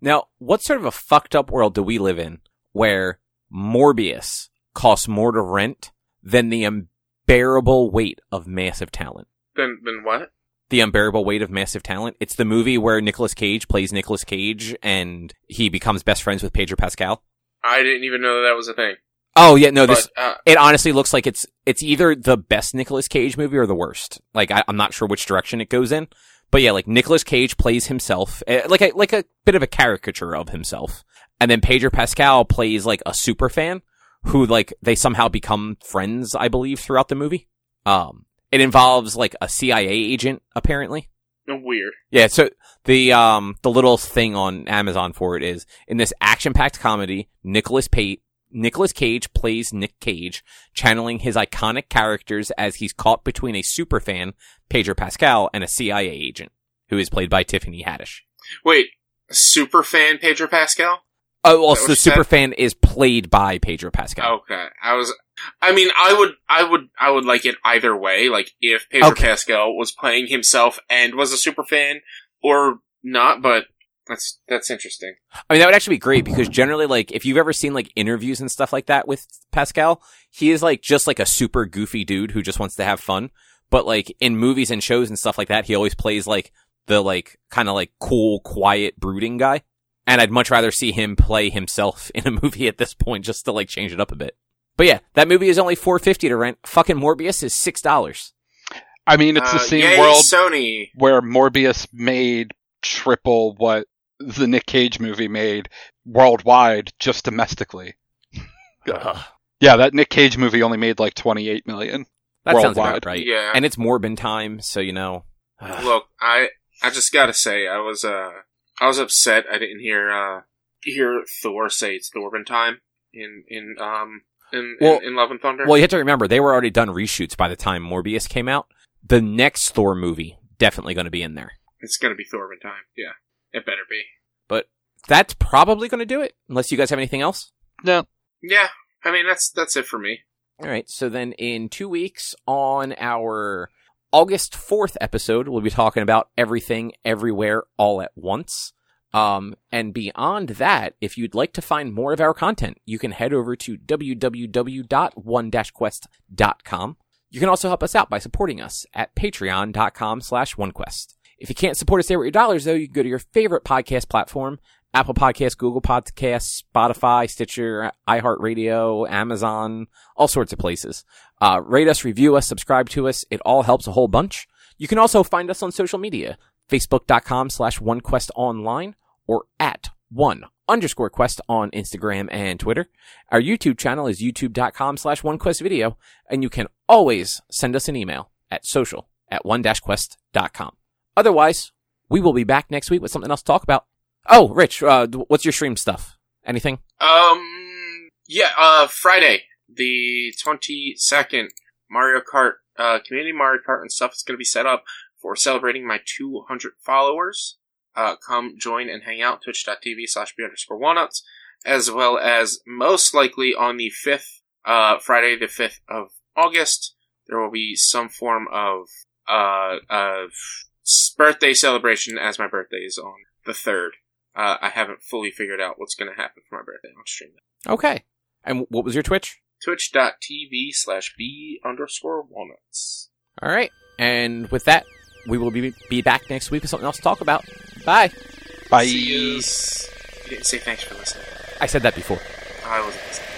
Now, what sort of a fucked up world do we live in where Morbius costs more to rent than the unbearable weight of massive talent? Then, then what? The unbearable weight of massive talent. It's the movie where Nicolas Cage plays Nicolas Cage and he becomes best friends with Pedro Pascal. I didn't even know that, that was a thing. Oh yeah, no, this but, uh, it honestly looks like it's it's either the best Nicolas Cage movie or the worst. Like I, I'm not sure which direction it goes in, but yeah, like Nicolas Cage plays himself, eh, like a like a bit of a caricature of himself, and then Pedro Pascal plays like a super fan who like they somehow become friends, I believe, throughout the movie. Um, it involves like a CIA agent apparently. weird. Yeah, so the um the little thing on Amazon for it is in this action-packed comedy, Nicholas Pate Nicolas Cage plays Nick Cage, channeling his iconic characters as he's caught between a superfan, Pedro Pascal, and a CIA agent, who is played by Tiffany Haddish. Wait, super fan Pedro Pascal? Oh, well, Is that so the what you said? superfan is played by Pedro Pascal. Okay, I was. I mean, I would, I would, I would like it either way. Like if Pedro Okay. Pascal was playing himself and was a super fan, or not. But that's that's interesting. I mean, that would actually be great because generally, like, if you've ever seen like interviews and stuff like that with Pascal, he is like just like a super goofy dude who just wants to have fun. But like in movies and shows and stuff like that, he always plays like the like kind of like cool, quiet, brooding guy. And I'd much rather see him play himself in a movie at this point just to like change it up a bit. But yeah, that movie is only four fifty to rent. Fucking Morbius is six dollars. I mean, it's the Uh, same yay, world Sony. where Morbius made triple what the Nick Cage movie made worldwide just domestically. Yeah, that Nick Cage movie only made like 28 million. That sounds Worldwide. about right. Yeah. And it's Morbin time, so you know. Look, I I just gotta say, I was uh I was upset I didn't hear uh hear Thor say it's Thorben time in in um in, Well- in, in Love and Thunder. well, you have to remember they were already done reshoots by the time Morbius came out. The next Thor movie definitely going to be in there. it's gonna be Thorben time. Yeah, it better be. But that's probably going to do it, unless you guys have anything else. No. Yeah, I mean that's that's it for me. All right. So then in two weeks on our August 4th episode, we'll be talking about everything, everywhere, all at once. Um, and beyond that, if you'd like to find more of our content, you can head over to www.one-quest.com. You can also help us out by supporting us at patreon.com slash onequest. If you can't support us there with your dollars, though, you can go to your favorite podcast platform, Apple Podcasts, Google Podcasts, Spotify, Stitcher, iHeartRadio, Amazon, all sorts of places. Uh, rate us, review us, subscribe to us. It all helps a whole bunch. You can also find us on social media, facebook.com slash onequestonline or at one underscore quest on Instagram and Twitter. Our YouTube channel is youtube.com slash onequestvideo, and you can always send us an email at social at one-quest.com. Otherwise, we will be back next week with something else to talk about. Oh, Rich, uh, what's your stream stuff? Anything? Um, yeah, uh, Friday, the 22nd, Mario Kart, uh, community Mario Kart and stuff is going to be set up for celebrating my 200 followers. Uh, come join and hang out, twitch.tv slash b underscore walnuts, as well as most likely on the 5th, uh, Friday the 5th of August, there will be some form of, uh, of birthday celebration as my birthday is on the 3rd. Uh, I haven't fully figured out what's going to happen for my birthday on stream. Okay. And what was your Twitch? Twitch.tv slash B underscore walnuts. All right. And with that, we will be, be back next week with something else to talk about. Bye. Bye. See yous. You didn't say thanks for listening. I said that before. I wasn't listening.